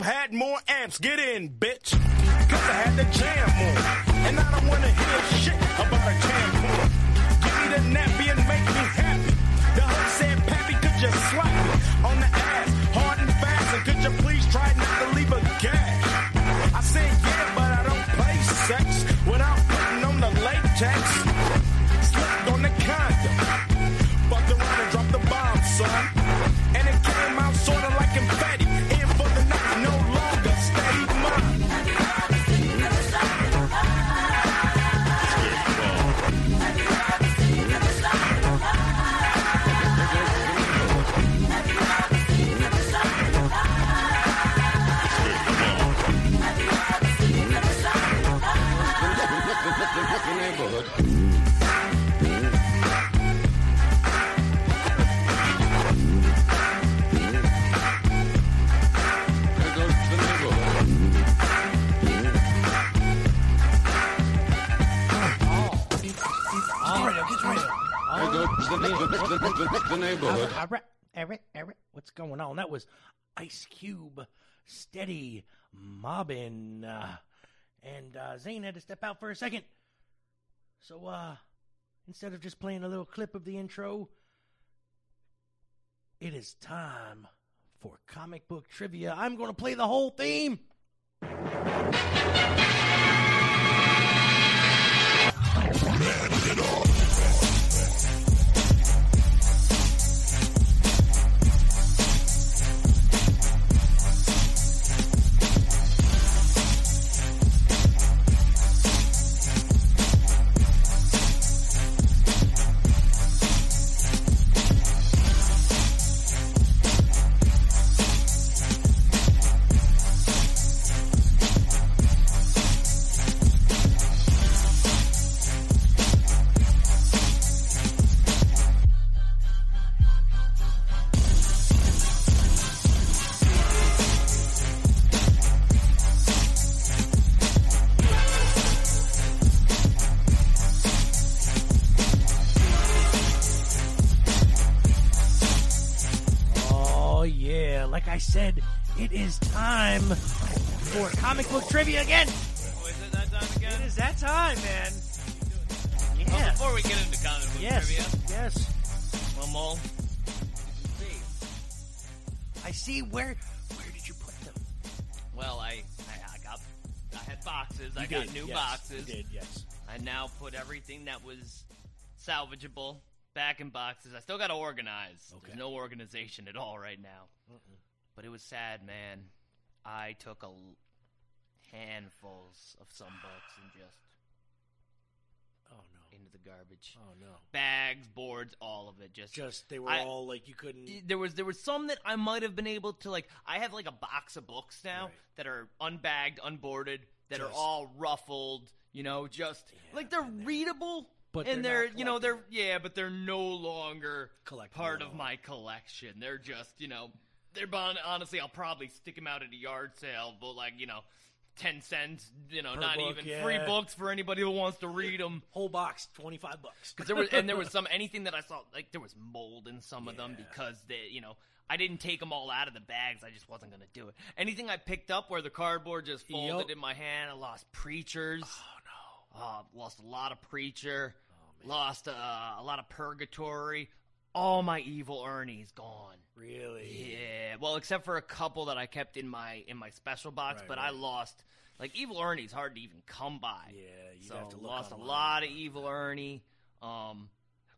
Ice had more amps. Get in, bitch. Cause I had the jam on. And I don't wanna hear shit about a jam on. Give me the nappy and make me happy. The hoe said, Pappy, could you slap me on the ass, hard and fast? And could you please try not to leave a gash? I said, yeah, but I don't play sex without putting on the latex. Going on? That was Ice Cube, steady mobbing, uh, and uh, Zane had to step out for a second. So, uh, instead of just playing a little clip of the intro, it is time for comic book trivia. I'm going to play the whole theme. Oh, boxes. You did, yes. I now put everything that was salvageable back in boxes. I still got to organize. Okay. There's no organization at all right now. But it was sad, man. I took a l- handfuls of some books and just Oh no. into the garbage. Oh no. Bags, boards, all of it. Just Just they were I- all like you couldn't. there was there was some that I might have been able to like. I have like a box of books now that are unbagged, unboarded, that are all ruffled. You know, just like they're readable, But and they're they're, you know they're yeah, but they're no longer part of my collection. They're just you know they're bon- honestly I'll probably stick them out at a yard sale, but like you know. Ten cents, you know, Per not book, even free books for anybody who wants to read them. Whole box, twenty five bucks. Because there was, and there was some anything that I saw, like there was mold in some of them because they, you know, I didn't take them all out of the bags. I just wasn't gonna do it. Anything I picked up where the cardboard just folded Yup. in my hand, I lost preachers. Oh! Uh, lost a lot of preacher. Oh Lost uh, a lot of Purgatory. All my evil Ernie's gone. Really? Yeah. Well, except for a couple that I kept in my in my special box, Right, but right. I lost. Like evil Ernie's hard to even come by. Yeah, you so have to look lost online. a lot of evil Ernie. Um,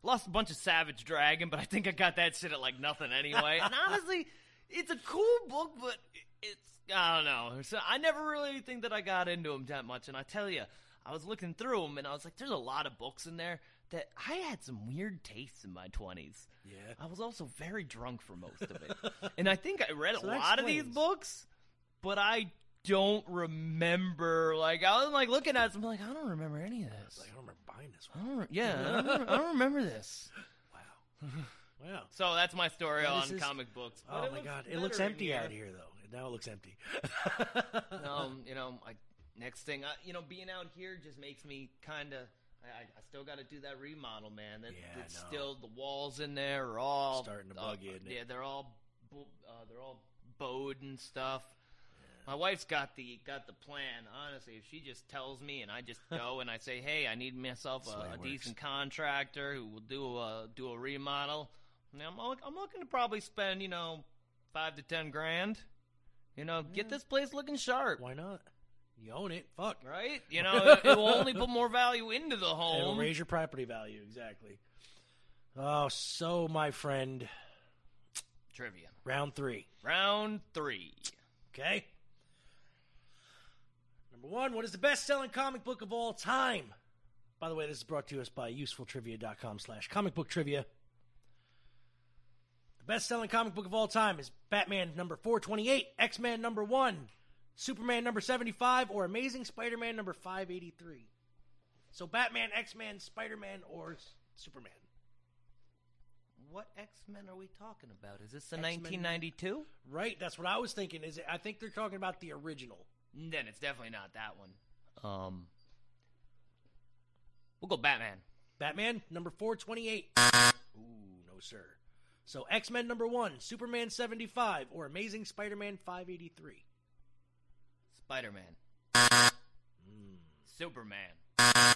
lost a bunch of Savage Dragon, but I think I got that shit at like nothing anyway. and honestly, it's a cool book, but it's I don't know. So I never really think that I got into them that much. And I tell you, I was looking through them, and I was like, "There's a lot of books in there that I had some weird tastes in my 20s." Yeah. I was also very drunk for most of it, and I think I read a So that lot of these books, but I don't remember. Like I was like looking at some, like I don't remember any of this. Like, I don't remember buying this I one. don't, yeah, I don't, remember, I don't remember this. Wow. Wow. So that's my story on is- comic books. But Oh my god, it looks empty here. out here though. Now it looks empty. um, you know, I, next thing, I, you know, being out here just makes me kind of. I, I still got to do that remodel, man. That, Yeah, it's still the walls in there are all Starting to uh, bug you, isn't? Yeah, they're all uh, they're all bowed and stuff. My wife's got the got the plan. Honestly, if she just tells me and I just go and I say, "Hey, I need myself That's the way a, a decent contractor who will do a do a remodel," mean, I'm look- I'm looking to probably spend you know five to ten grand. You know, get this place looking sharp. Why not? You own it. Fuck. Right? You know, it, it will only put more value into the home. It'll raise your property value exactly. Oh, so my friend, Trivia. round three. Round three. Okay. Number one, what is the best-selling comic book of all time? By the way, this is brought to us by usefultrivia.com slash comic book trivia. The best-selling comic book of all time is Batman number 428, X-Men number 1, Superman number 75, or Amazing Spider-Man number 583. So Batman, X-Men, Spider-Man, or S- Superman. What X Men are we talking about? Is this the X-Men. 1992? Right, that's what I was thinking. Is it, I think they're talking about the original. Then it's definitely not that one. Um, we'll go Batman. Batman number 428. Ooh, no sir. So X-Men number 1, Superman 75 or Amazing Spider-Man 583. Spider Man. Hmm. Superman.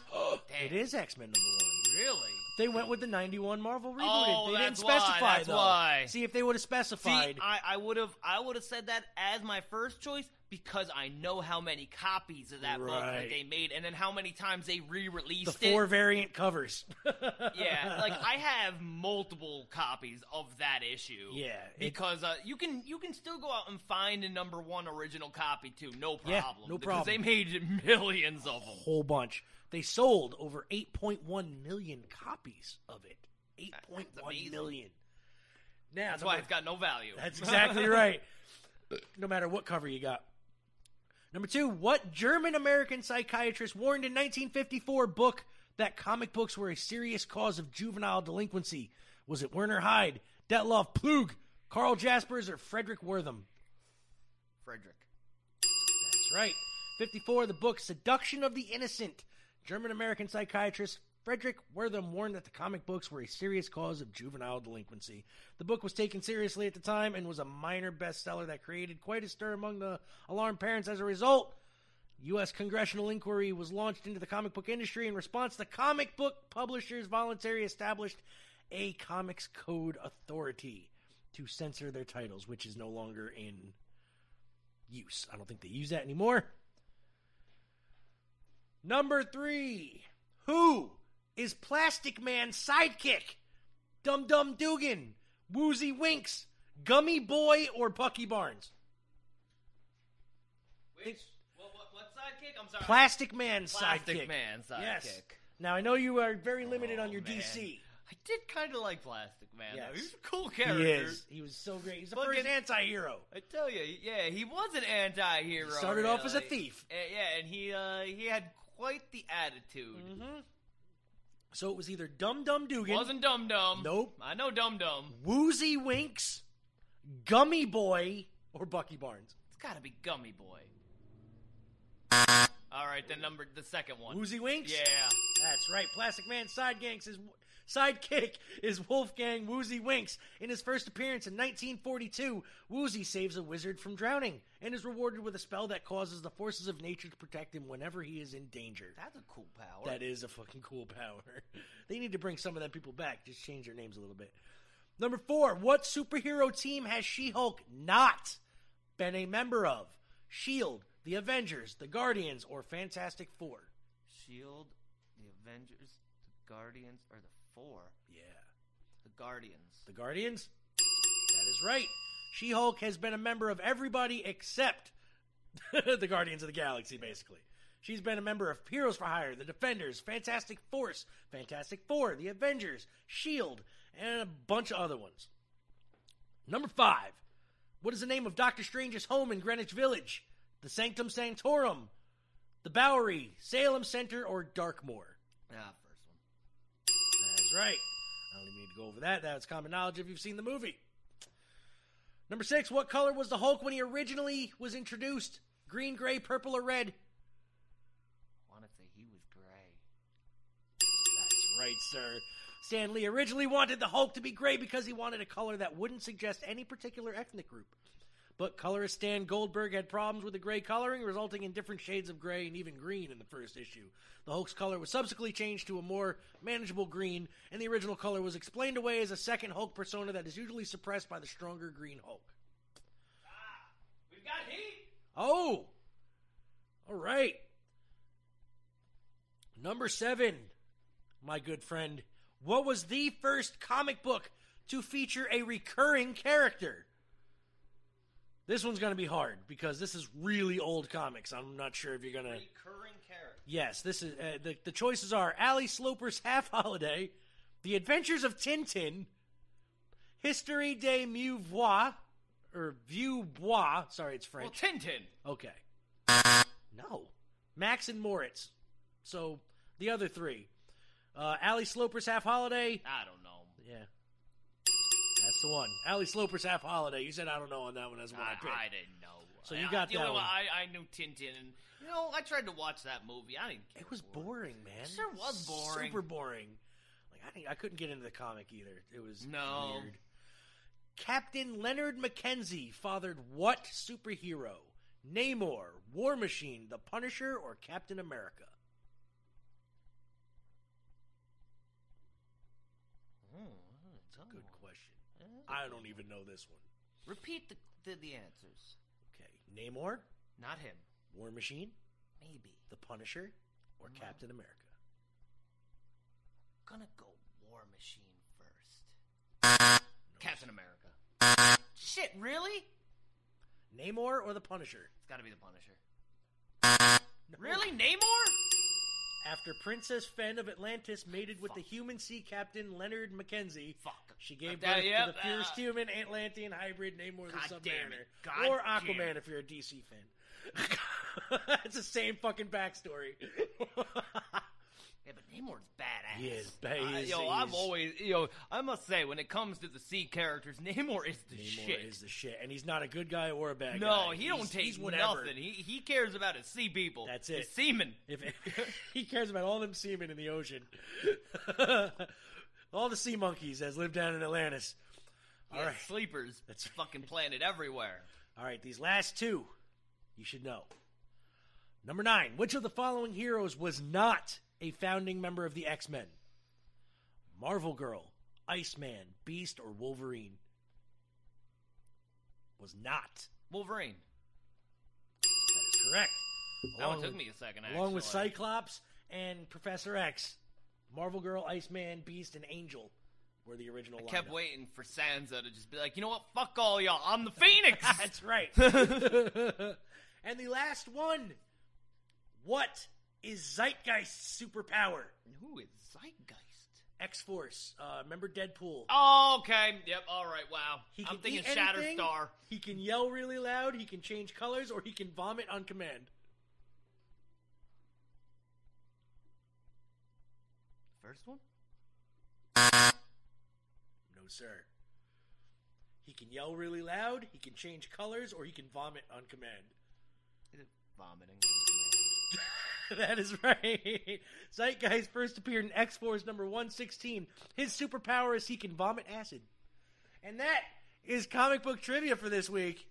It is X-Men number 1. Really? They went with the 91 Marvel reboot. Oh, they didn't specify why. That's though. why. See if they would have specified. See, I, I would have I would have said that as my first choice because I know how many copies of that book that they made and then how many times they re-released the it. four variant covers. yeah, like I have multiple copies of that issue. Yeah, it- because uh, you can you can still go out and find a number one original copy too, no problem. Yeah, no because problem. they made millions of them. A whole bunch. They sold over 8.1 million copies of it. 8.1 million. Now, That's why it's got no value. That's exactly right. No matter what cover you got. Number two, what German American psychiatrist warned in 1954 book that comic books were a serious cause of juvenile delinquency? Was it Werner Hyde, Detloff Plug, Carl Jaspers, or Frederick Wertham? Frederick. That's right. 54, the book Seduction of the Innocent. German American psychiatrist Frederick Wertham warned that the comic books were a serious cause of juvenile delinquency. The book was taken seriously at the time and was a minor bestseller that created quite a stir among the alarmed parents as a result. U.S. congressional inquiry was launched into the comic book industry in response. The comic book publishers voluntarily established a Comics Code Authority to censor their titles, which is no longer in use. I don't think they use that anymore. Number three. Who is Plastic Man's sidekick? Dum Dum Dugan, Woozy Winks, Gummy Boy, or Bucky Barnes? Which what, what, what sidekick? I'm sorry. Plastic Man's sidekick. Plastic sidekick. Man sidekick. Yes. Now I know you are very limited on your DC. I did kind of like Plastic Man. Yes. though. He's a cool character. He is. He was so great. He's the Fucking- first anti-hero. I tell you, yeah, he was an anti-hero. He started off as a thief. Uh, yeah, and he uh, he had quite the attitude. Mm-hmm. So it was either Dum Dum Dugan, Wasn't Dum Dum. Nope. I know Dum Dum. Woozy Winks, Gummy Boy, or Bucky Barnes. It's got to be Gummy Boy. All right, the number the second one. Woozy Winks? Yeah. That's right. Plastic Man's side gangs is sidekick is Wolfgang Woozy Winks. In his first appearance in 1942, Woozy saves a wizard from drowning and is rewarded with a spell that causes the forces of nature to protect him whenever he is in danger. That's a cool power. That is a fucking cool power. they need to bring some of them people back. Just change their names a little bit. Number four, what superhero team has She Hulk not been a member of? Shield, the Avengers, the Guardians, or Fantastic Four? Shield, the Avengers, the Guardians, or the Four. Yeah. The Guardians. The Guardians? That is right. She Hulk has been a member of everybody except the Guardians of the Galaxy, basically. She's been a member of Heroes for Hire, the Defenders, Fantastic Force, Fantastic Four, the Avengers, S.H.I.E.L.D., and a bunch of other ones. Number five. What is the name of Doctor Strange's home in Greenwich Village? The Sanctum Sanctorum, the Bowery, Salem Center, or Darkmoor? Ah. That's right. I don't even need to go over that. That's common knowledge if you've seen the movie. Number six, what color was the Hulk when he originally was introduced? Green, gray, purple, or red? I want to say he was gray. That's right, sir. Stan Lee originally wanted the Hulk to be gray because he wanted a color that wouldn't suggest any particular ethnic group. But colorist Stan Goldberg had problems with the gray coloring, resulting in different shades of gray and even green in the first issue. The Hulk's color was subsequently changed to a more manageable green, and the original color was explained away as a second Hulk persona that is usually suppressed by the stronger green Hulk. Ah, we've got heat. Oh! All right. Number seven, my good friend. What was the first comic book to feature a recurring character? This one's going to be hard because this is really old comics. I'm not sure if you're going to. Recurring character. Yes, this is uh, the the choices are Ally Sloper's Half Holiday, The Adventures of Tintin, History de Mouvoir, or Vieux Bois. Sorry, it's Well, French. Tintin. Okay. No. Max and Moritz. So the other three. Uh, Ally Sloper's Half Holiday. I don't know. Yeah. That's the one. Ally Sloper's Half Holiday. You said I don't know on that one. That's what I, I, picked. I didn't know. So you got you that know, one. I, I knew Tintin, and you know, I tried to watch that movie. I didn't. It was boring, man. It sure was boring. Super boring. Like I think I couldn't get into the comic either. It was No. weird. Captain Leonard Mackenzie fathered what superhero? Namor, War Machine, The Punisher, or Captain America? Good question. I don't even know this one. Repeat the, the the answers. Okay, Namor, Not him. War Machine, Maybe. The Punisher, or Captain America? Gonna go War Machine first. Captain America. Shit, really? Namor or The Punisher? It's gotta be the Punisher. Really, Namor? After Princess Fen of Atlantis mated with the human sea captain Leonard Mackenzie, Fuck. She gave birth to the first uh, human Atlantean hybrid Namor the God damn Submariner. it. God or Aquaman if you're a DC fan. it's the same fucking backstory. Yeah, but Namor's badass. He is, ba- he Uh, yo, I've always, yo, I must say, when it comes to the sea characters, Namor is the Namor shit. is the shit, and he's not a good guy or a bad guy. no, he He's- don't take he's whatever. nothing. He he cares about his sea people. That's His it. seamen. If he cares about all them seamen in the ocean, all the sea monkeys that live down in Atlantis. All right, sleepers. That's fucking planted everywhere. All right, these last two, you should know. Number nine. Which of the following heroes was not a founding member of the X Men? Marvel Girl, Iceman, Beast, or Wolverine? Was not. Wolverine. That is correct. That one took with- me a second. Along with. Cyclops and Professor X, Marvel Girl, Iceman, Beast, and Angel were the original. I kept waiting for Sansa to just be like, you know what? Fuck all y'all. I'm the Phoenix. That's right. and the last one. What is Zeitgeist's superpower? And Who is Zeitgeist? X Force. Uh, remember Deadpool? Oh, okay. Yep. All right. Wow. He I'm thinking. Shatterstar. He can yell really loud. He can change colors, or he can vomit on command. First one. No, sir. He can yell really loud. He can change colors, or he can vomit on command. Is it vomiting? on command? that is right. Zeitgeist first appeared in X Force number 116. His superpower is he can vomit acid. And that is comic book trivia for this week.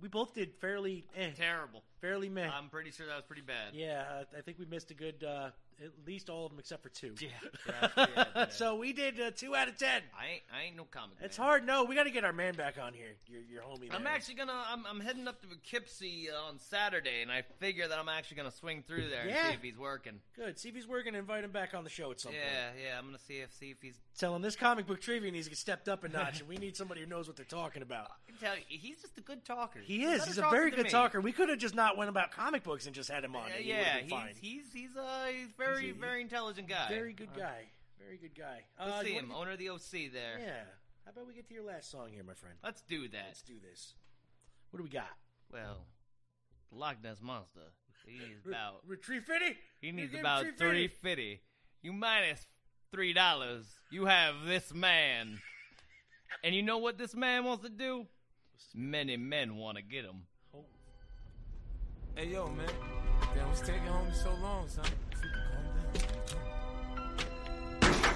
We both did fairly eh, Terrible. fairly meh. I'm pretty sure that was pretty bad. yeah, I think we missed a good, uh, at least all of them except for two. Yeah, yeah, yeah, yeah. so we did uh, two out of ten. I ain't, I ain't no comic. It's man. hard. No, we got to get our man back on here. Your your homie. I'm there. actually gonna. I'm, I'm heading up to Poughkeepsie uh, on Saturday, and I figure that I'm actually gonna swing through there and see if he's working. good. See if he's working. Invite him back on the show at some Yeah, point. yeah. Yeah. I'm gonna see if see if he's. Tell him this comic book trivia needs to get stepped up a notch, and we need somebody who knows what they're talking about. I can tell you, he's just a good talker. He is. He's a very good me. talker. We could have just not went about comic books and just had him on. Yeah, and he yeah, he's, he's he's uh he's very He's a- very intelligent guy. Very good Uh, guy. Very good guy. Let's Uh, see him, wanna owner of the OC there. Yeah. How about we get to your last song here, my friend? Let's do that. Let's do this. What do we got? Well, the Loch Ness monster. He needs about Retrieve fifty. he needs gave about three three fifty. fifty. You minus three dollars. You have this man, and you know what this man wants to do? Many men want to get him. Hey yo, man. Damn, what's taking home so long, son?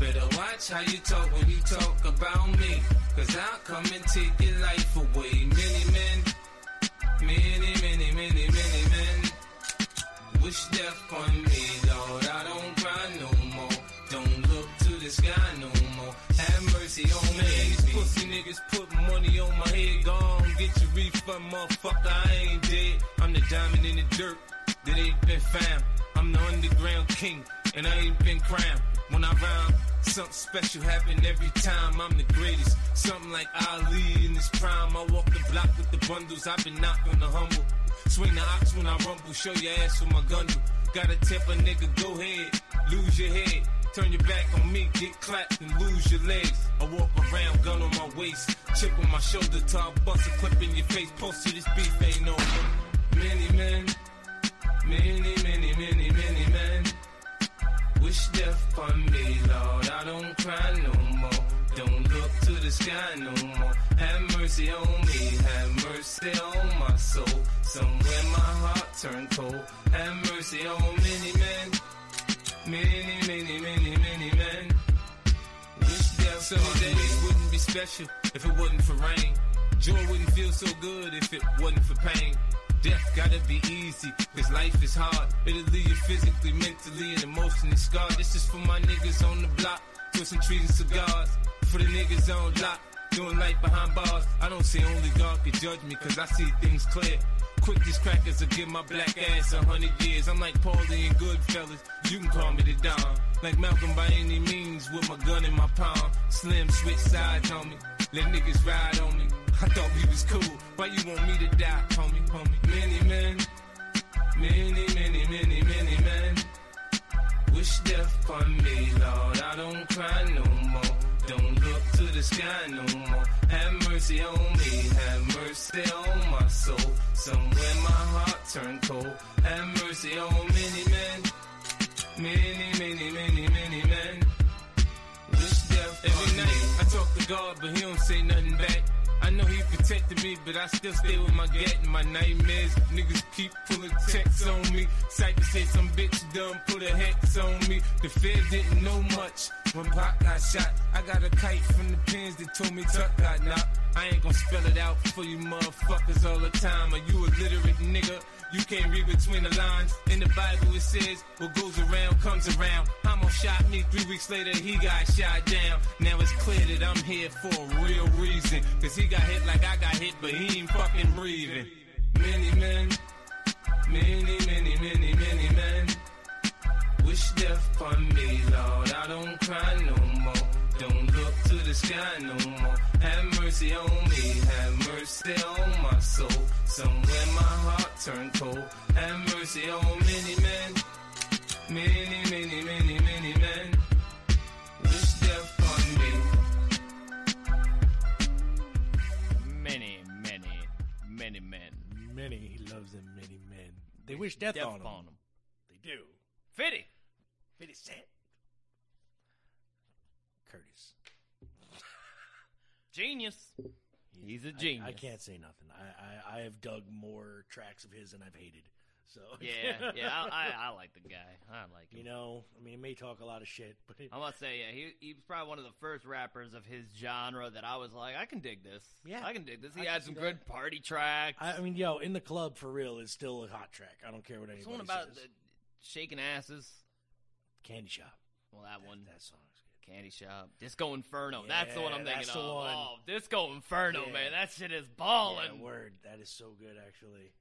Better watch how you talk when you talk about me. Cause I'll come and take your life away. Many men, many, many, many, many men wish death on me, Lord. I don't cry no more. Don't look to the sky no more. Have mercy on me. These pussy niggas put money on my head. Gone, get your refund, motherfucker. I ain't dead. I'm the diamond in the dirt that ain't been found. I'm the underground king, and I ain't been crowned. When I rhyme, something special happen every time. I'm the greatest. Something like Ali in his prime. I walk the block with the bundles. I've been knocked on the humble. Swing the ox when I rumble, show your ass with my gun. Gotta tip a nigga, go ahead, lose your head. Turn your back on me, get clapped and lose your legs. I walk around, gun on my waist, chip on my shoulder, top bust a clip in your face. Post to this beef ain't over. Many men, many, many, many, wish death on me, Lord. I don't cry no more. Don't look to the sky no more. Have mercy on me, have mercy on my soul. Somewhere my heart turned cold. Have mercy on many men, many, many, many, many men. Wish death Sunny days wouldn't be special if it wasn't for rain. Joy wouldn't feel so good if it wasn't for pain. Death gotta be easy, cause life is hard. It'll leave you physically, mentally, and emotionally scarred. This is for my niggas on the block, twisting trees and cigars. For the niggas on lock, doing life behind bars. I don't say only God can judge me, cause I see things clear. Quick, these crackers will give my black ass a hundred years. I'm like Paulie and Goodfellas, you can call me the Don. Like Malcolm by any means, with my gun in my palm. Slim switch sides on me, let niggas ride on me. I thought we was cool, why you want me to die, homie, homie? Many men, many, many, many, many men wish death on me, Lord. I don't cry no more. Don't look to the sky no more. Have mercy on me, have mercy on my soul. Somewhere my heart turned cold. Have mercy on many men, many, many, many, many men. Wish death Every night I talk to God, but He don't say nothing back. I know he protected me, but I still stay with my gat and my nightmares. Niggas keep pulling checks on me. Cypher said some bitch done put a hex on me. The Fed didn't know much when Pop got shot. I got a kite from the pins that told me Tuck got knocked. I ain't gonna spell it out for you motherfuckers all the time. Are you a literate nigga? You can't read between the lines. In the Bible it says, what goes around comes around. Homo shot me three weeks later, he got shot down. Now it's clear that I'm here for a real reason. Cause he got hit like I got hit, but he ain't fucking breathing. Many men, many, many, many, many men wish death on me, Lord. I don't cry no more. Don't look to the sky no more. Have mercy on me, have mercy on my soul. Somewhere my heart turned cold. Have mercy on many men, many, many, many, many men. They wish death, Death on on 'em. They do. Fitty. Fifty Cent. Curtis. Genius. He's a genius. I, can't say nothing. I, I I have dug more tracks of his than I've hated. So Yeah, yeah, I, I, I like the guy. I like him. You know, I mean, he may talk a lot of shit, but I must say, yeah, he he was probably one of the first rappers of his genre that I was like, I can dig this. Yeah. I can dig this. He I had some good party tracks. I, mean, yo, in the club for real is still a hot track. I don't care what anybody about says. the shaking asses. Candy Shop. Well, that one. That song's good. Candy Shop. Disco Inferno. that's the one I'm Yeah, thinking that's of. the one. Oh, Disco Inferno, Yeah. man. That shit is balling. Yeah, word. That is so good, actually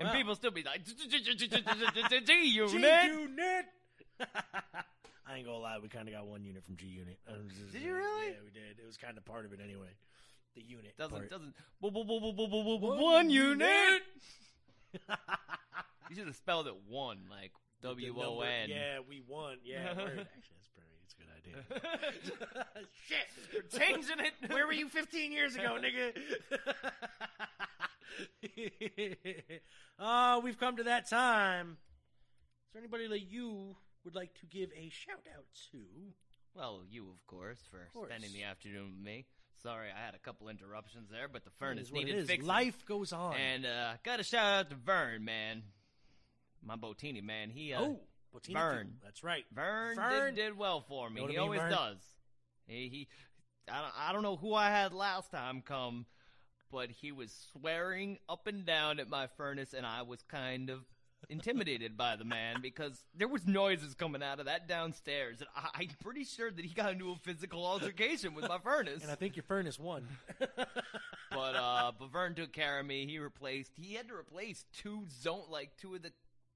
and people still be like, G unit. I ain't gonna lie, we kind of got one unit from G Unit. Did you really? Yeah, we did. It was kind of part of it anyway. The unit doesn't doesn't one unit. You should have spelled it one like W O N. Yeah, we won. Yeah, actually, that's pretty. It's a good idea. Shit, we're changing it. Where were you 15 years ago, nigga? Oh, we've come to that time. Is there anybody that you would like to give a shout out to? Well, you, of course, for course. spending the afternoon with me. Sorry, I had a couple interruptions there, but the furnace is what it needed fixing. Life goes on. And uh, got a shout out to Vern, man. My Botini, man. He uh, oh, Botini Vern. too. That's right. Vern, Vern. Did, did well for me. He mean, always Vern? does. He, he I, don't, I don't know who I had last time come, but he was swearing up and down at my furnace, and I was kind of intimidated by the man because there was noises coming out of that downstairs, and I, I'm pretty sure that he got into a physical altercation with my furnace. And I think your furnace won. but uh, but Vern took care of me. He replaced. He had to replace two zone, like two of the.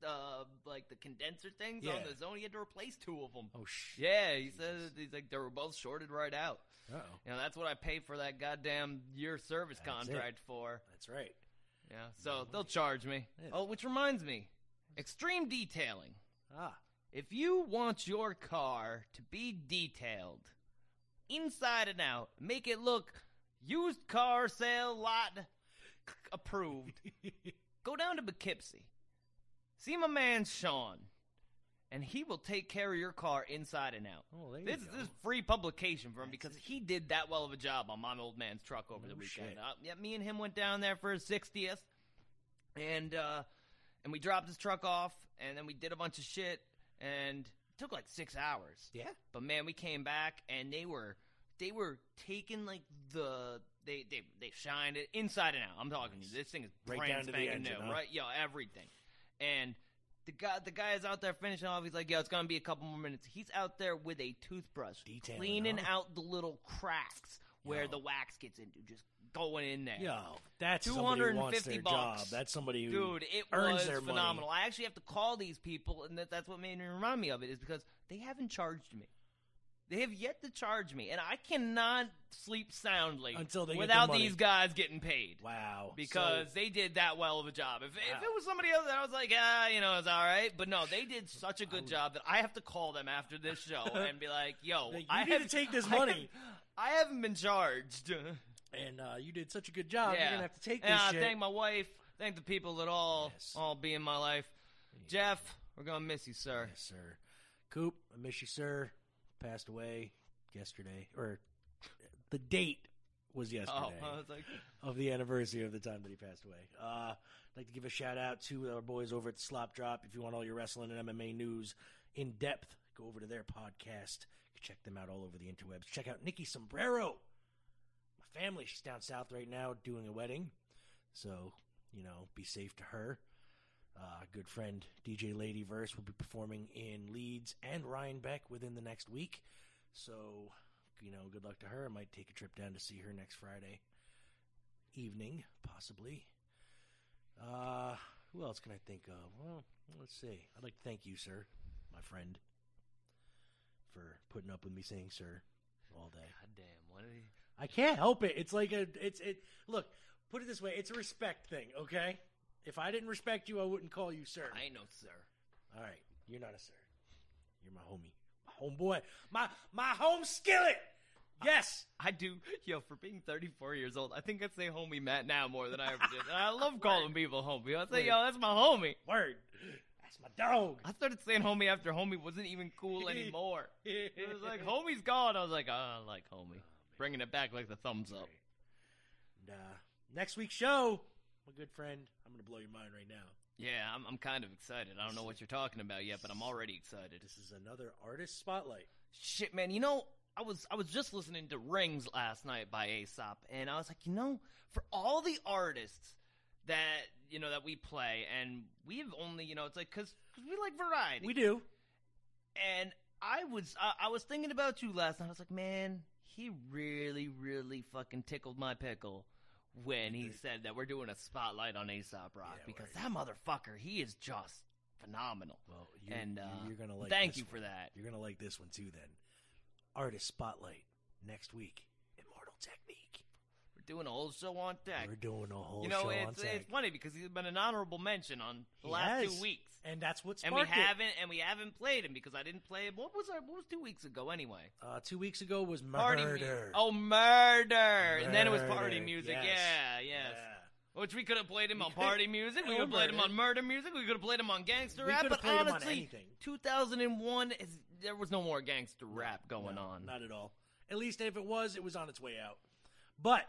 Uh, like the condenser things on the zone, he had to replace two of them. Oh sh! Yeah, he said he's like they were both shorted right out. Uh-oh. You know that's what I paid for that goddamn year service That's it. contract for. That's right. Yeah, so they'll charge me. Yeah. Oh, which reminds me, extreme detailing. Ah, If you want your car to be detailed inside and out, make it look used car sale lot approved, go down to Poughkeepsie. See my man Sean, and he will take care of your car inside and out. Oh, there you this, go. this is free publication for him because he did that well of a job on my old man's truck over the weekend. Uh, yeah, me and him went down there for his 60th, and uh, and we dropped his truck off, and then we did a bunch of shit, and it took like six hours. Yeah. But man, we came back, and they were they were taking like the they they they shined it inside and out. I'm talking to you. This thing is brand spanking new, huh? right? Yo, everything. And the guy the guy is out there finishing off. He's like, "Yo, it's gonna be a couple more minutes." He's out there with a toothbrush, Detailing, cleaning huh? out the little cracks where Yo. the wax gets into, just going in there. Yo, that's two hundred and their bucks. job. That's somebody who dude, it earns was their money. phenomenal. I actually have to call these people, and that, that's what made me remind me of it is because they haven't charged me. They have yet to charge me, and I cannot sleep soundly Until they get without their money. these guys getting paid. Wow. Because they did that well of a job. If, if it was somebody else, I was like, ah, you know, it's all right. But no, they did such a good job that I have to call them after this show and be like, yo, Like, you I need have to take this I money. have- I haven't been charged. and uh, you did such a good job. yeah. You're gonna have to take this and I shit. thank my wife. Thank the people that all all be in my life. Jeff, we're gonna miss you, sir. Yes, sir. Coop, I miss you, sir. Passed away yesterday, or the date was yesterday Oh, I was like, of the anniversary of the time that he passed away. Uh, I'd like to give a shout out to our boys over at Slop Drop. If you want all your wrestling and MMA news in depth, go over to their podcast. You can check them out all over the interwebs. Check out Nikki Sombrero. My family, she's down south right now doing a wedding. So, you know, be safe to her. Uh, good friend DJ Lady Verse will be performing in Leeds and Rhinebeck within the next week. So, you know, good luck to her. I might take a trip down to see her next Friday evening, possibly. Uh, who else can I think of? Well, let's see. I'd like to thank you, sir, my friend, for putting up with me saying sir all day. God damn, what did he? I can't help it. It's like a it's it look, put it this way, it's a respect thing, okay? If I didn't respect you, I wouldn't call you sir. I ain't no sir. All right, you're not a sir. You're my homie. My homeboy. My my home skillet. Yes. I do. Yo, for being 34 years old, I think I say homie Matt now more than I ever did. And I love calling people homie. I say, yo, that's my homie. Word. That's my dog. I started saying homie after homie wasn't even cool anymore. it was like, homie's gone. I was like, oh, I like homie. Bringing it back like the thumbs up. And, uh, next week's show, my good friend, I'm going to blow your mind right now. Yeah, I'm, I'm kind of excited. I don't know what you're talking about yet, but I'm already excited. This is another artist spotlight. Shit, man. You know, I was I was just listening to Rings last night by Aesop, and I was like, you know, for all the artists that you know that we play, and we've only you know it's like because we like variety. We do. And I was I, I was thinking about you last night. I was like, man, he really really fucking tickled my pickle when he said that we're doing a spotlight on Aesop Rock because that motherfucker he is just phenomenal. Well, you, and uh, you're gonna like. thank you for one. that. You're gonna like this one too. Then, artist spotlight next week. Immortal Technique. We're doing a whole show on deck. We're doing a whole you know, show it's on tech. You know it's funny because he's been an honorable mention on the He last has. two weeks, and that's what and we haven't and we haven't played him because I didn't play him. What was our, what was two weeks ago anyway? Uh, two weeks ago was Party mu- murder. oh, murder. And then it was party music. yes. Yeah, yes. Which we could have played him on party music. We could have played him on murder music. We could have played him on gangster We rap. But played him on honestly, anything. 2001 is there was no more gangster rap going on. Not at all. At least if it was, it was on its way out. But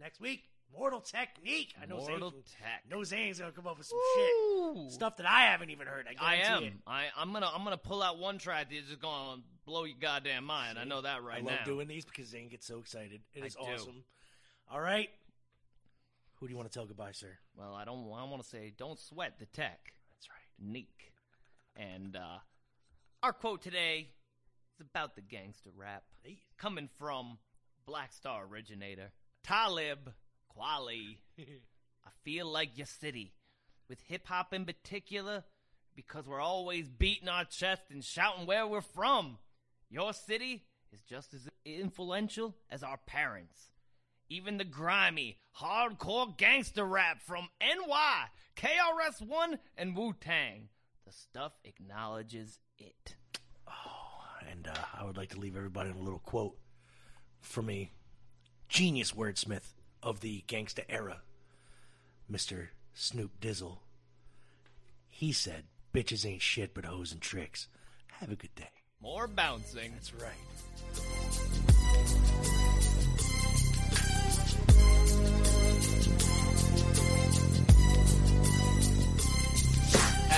next week, Mortal Technique. I know Mortal Zane's, Tech. know Zane's gonna come up with some shit, stuff that I haven't even heard. I, I am. It. I, I'm gonna I'm gonna pull out one track that's just gonna blow your goddamn mind. I know that right now. I now. love doing these because Zane gets so excited. It is awesome. All right, who do you want to tell goodbye, sir? Well, I don't. I want to say, don't sweat the tech. That's right. Neek. And uh, our quote today is about the gangster rap, coming from Black Star originator Talib Kweli. I feel like your city, with hip hop in particular, because we're always beating our chest and shouting where we're from. Your city is just as influential as our parents. Even the grimy, hardcore gangster rap from NY, KRS-One, and Wu-Tang. The stuff acknowledges it. Oh, And uh, I would like to leave everybody a little quote from a genius wordsmith of the gangsta era, Mr. Snoop Dizzle. He said, "Bitches ain't shit but hoes and tricks." Have a good day. More bouncing. That's right.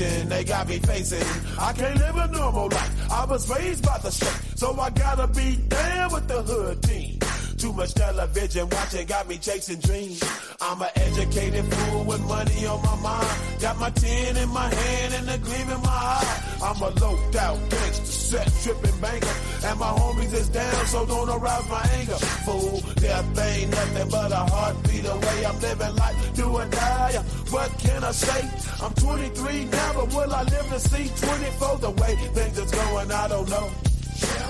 situation they got me facing. I can't live a normal life. I was raised by the street, so I gotta be down with the hood team. Too much television watching got me chasing dreams. I'm an educated fool with money on my mind. Got my tin in my hand and a gleam in my eye. I'm a loped out gangster, set tripping banker. And my homies is down, so don't arouse my anger. Fool, death ain't nothing but a heartbeat away. I'm living life, do or die. What can I say? I'm 23 now, but will I live to see 24? The way things is going, I don't know. Tell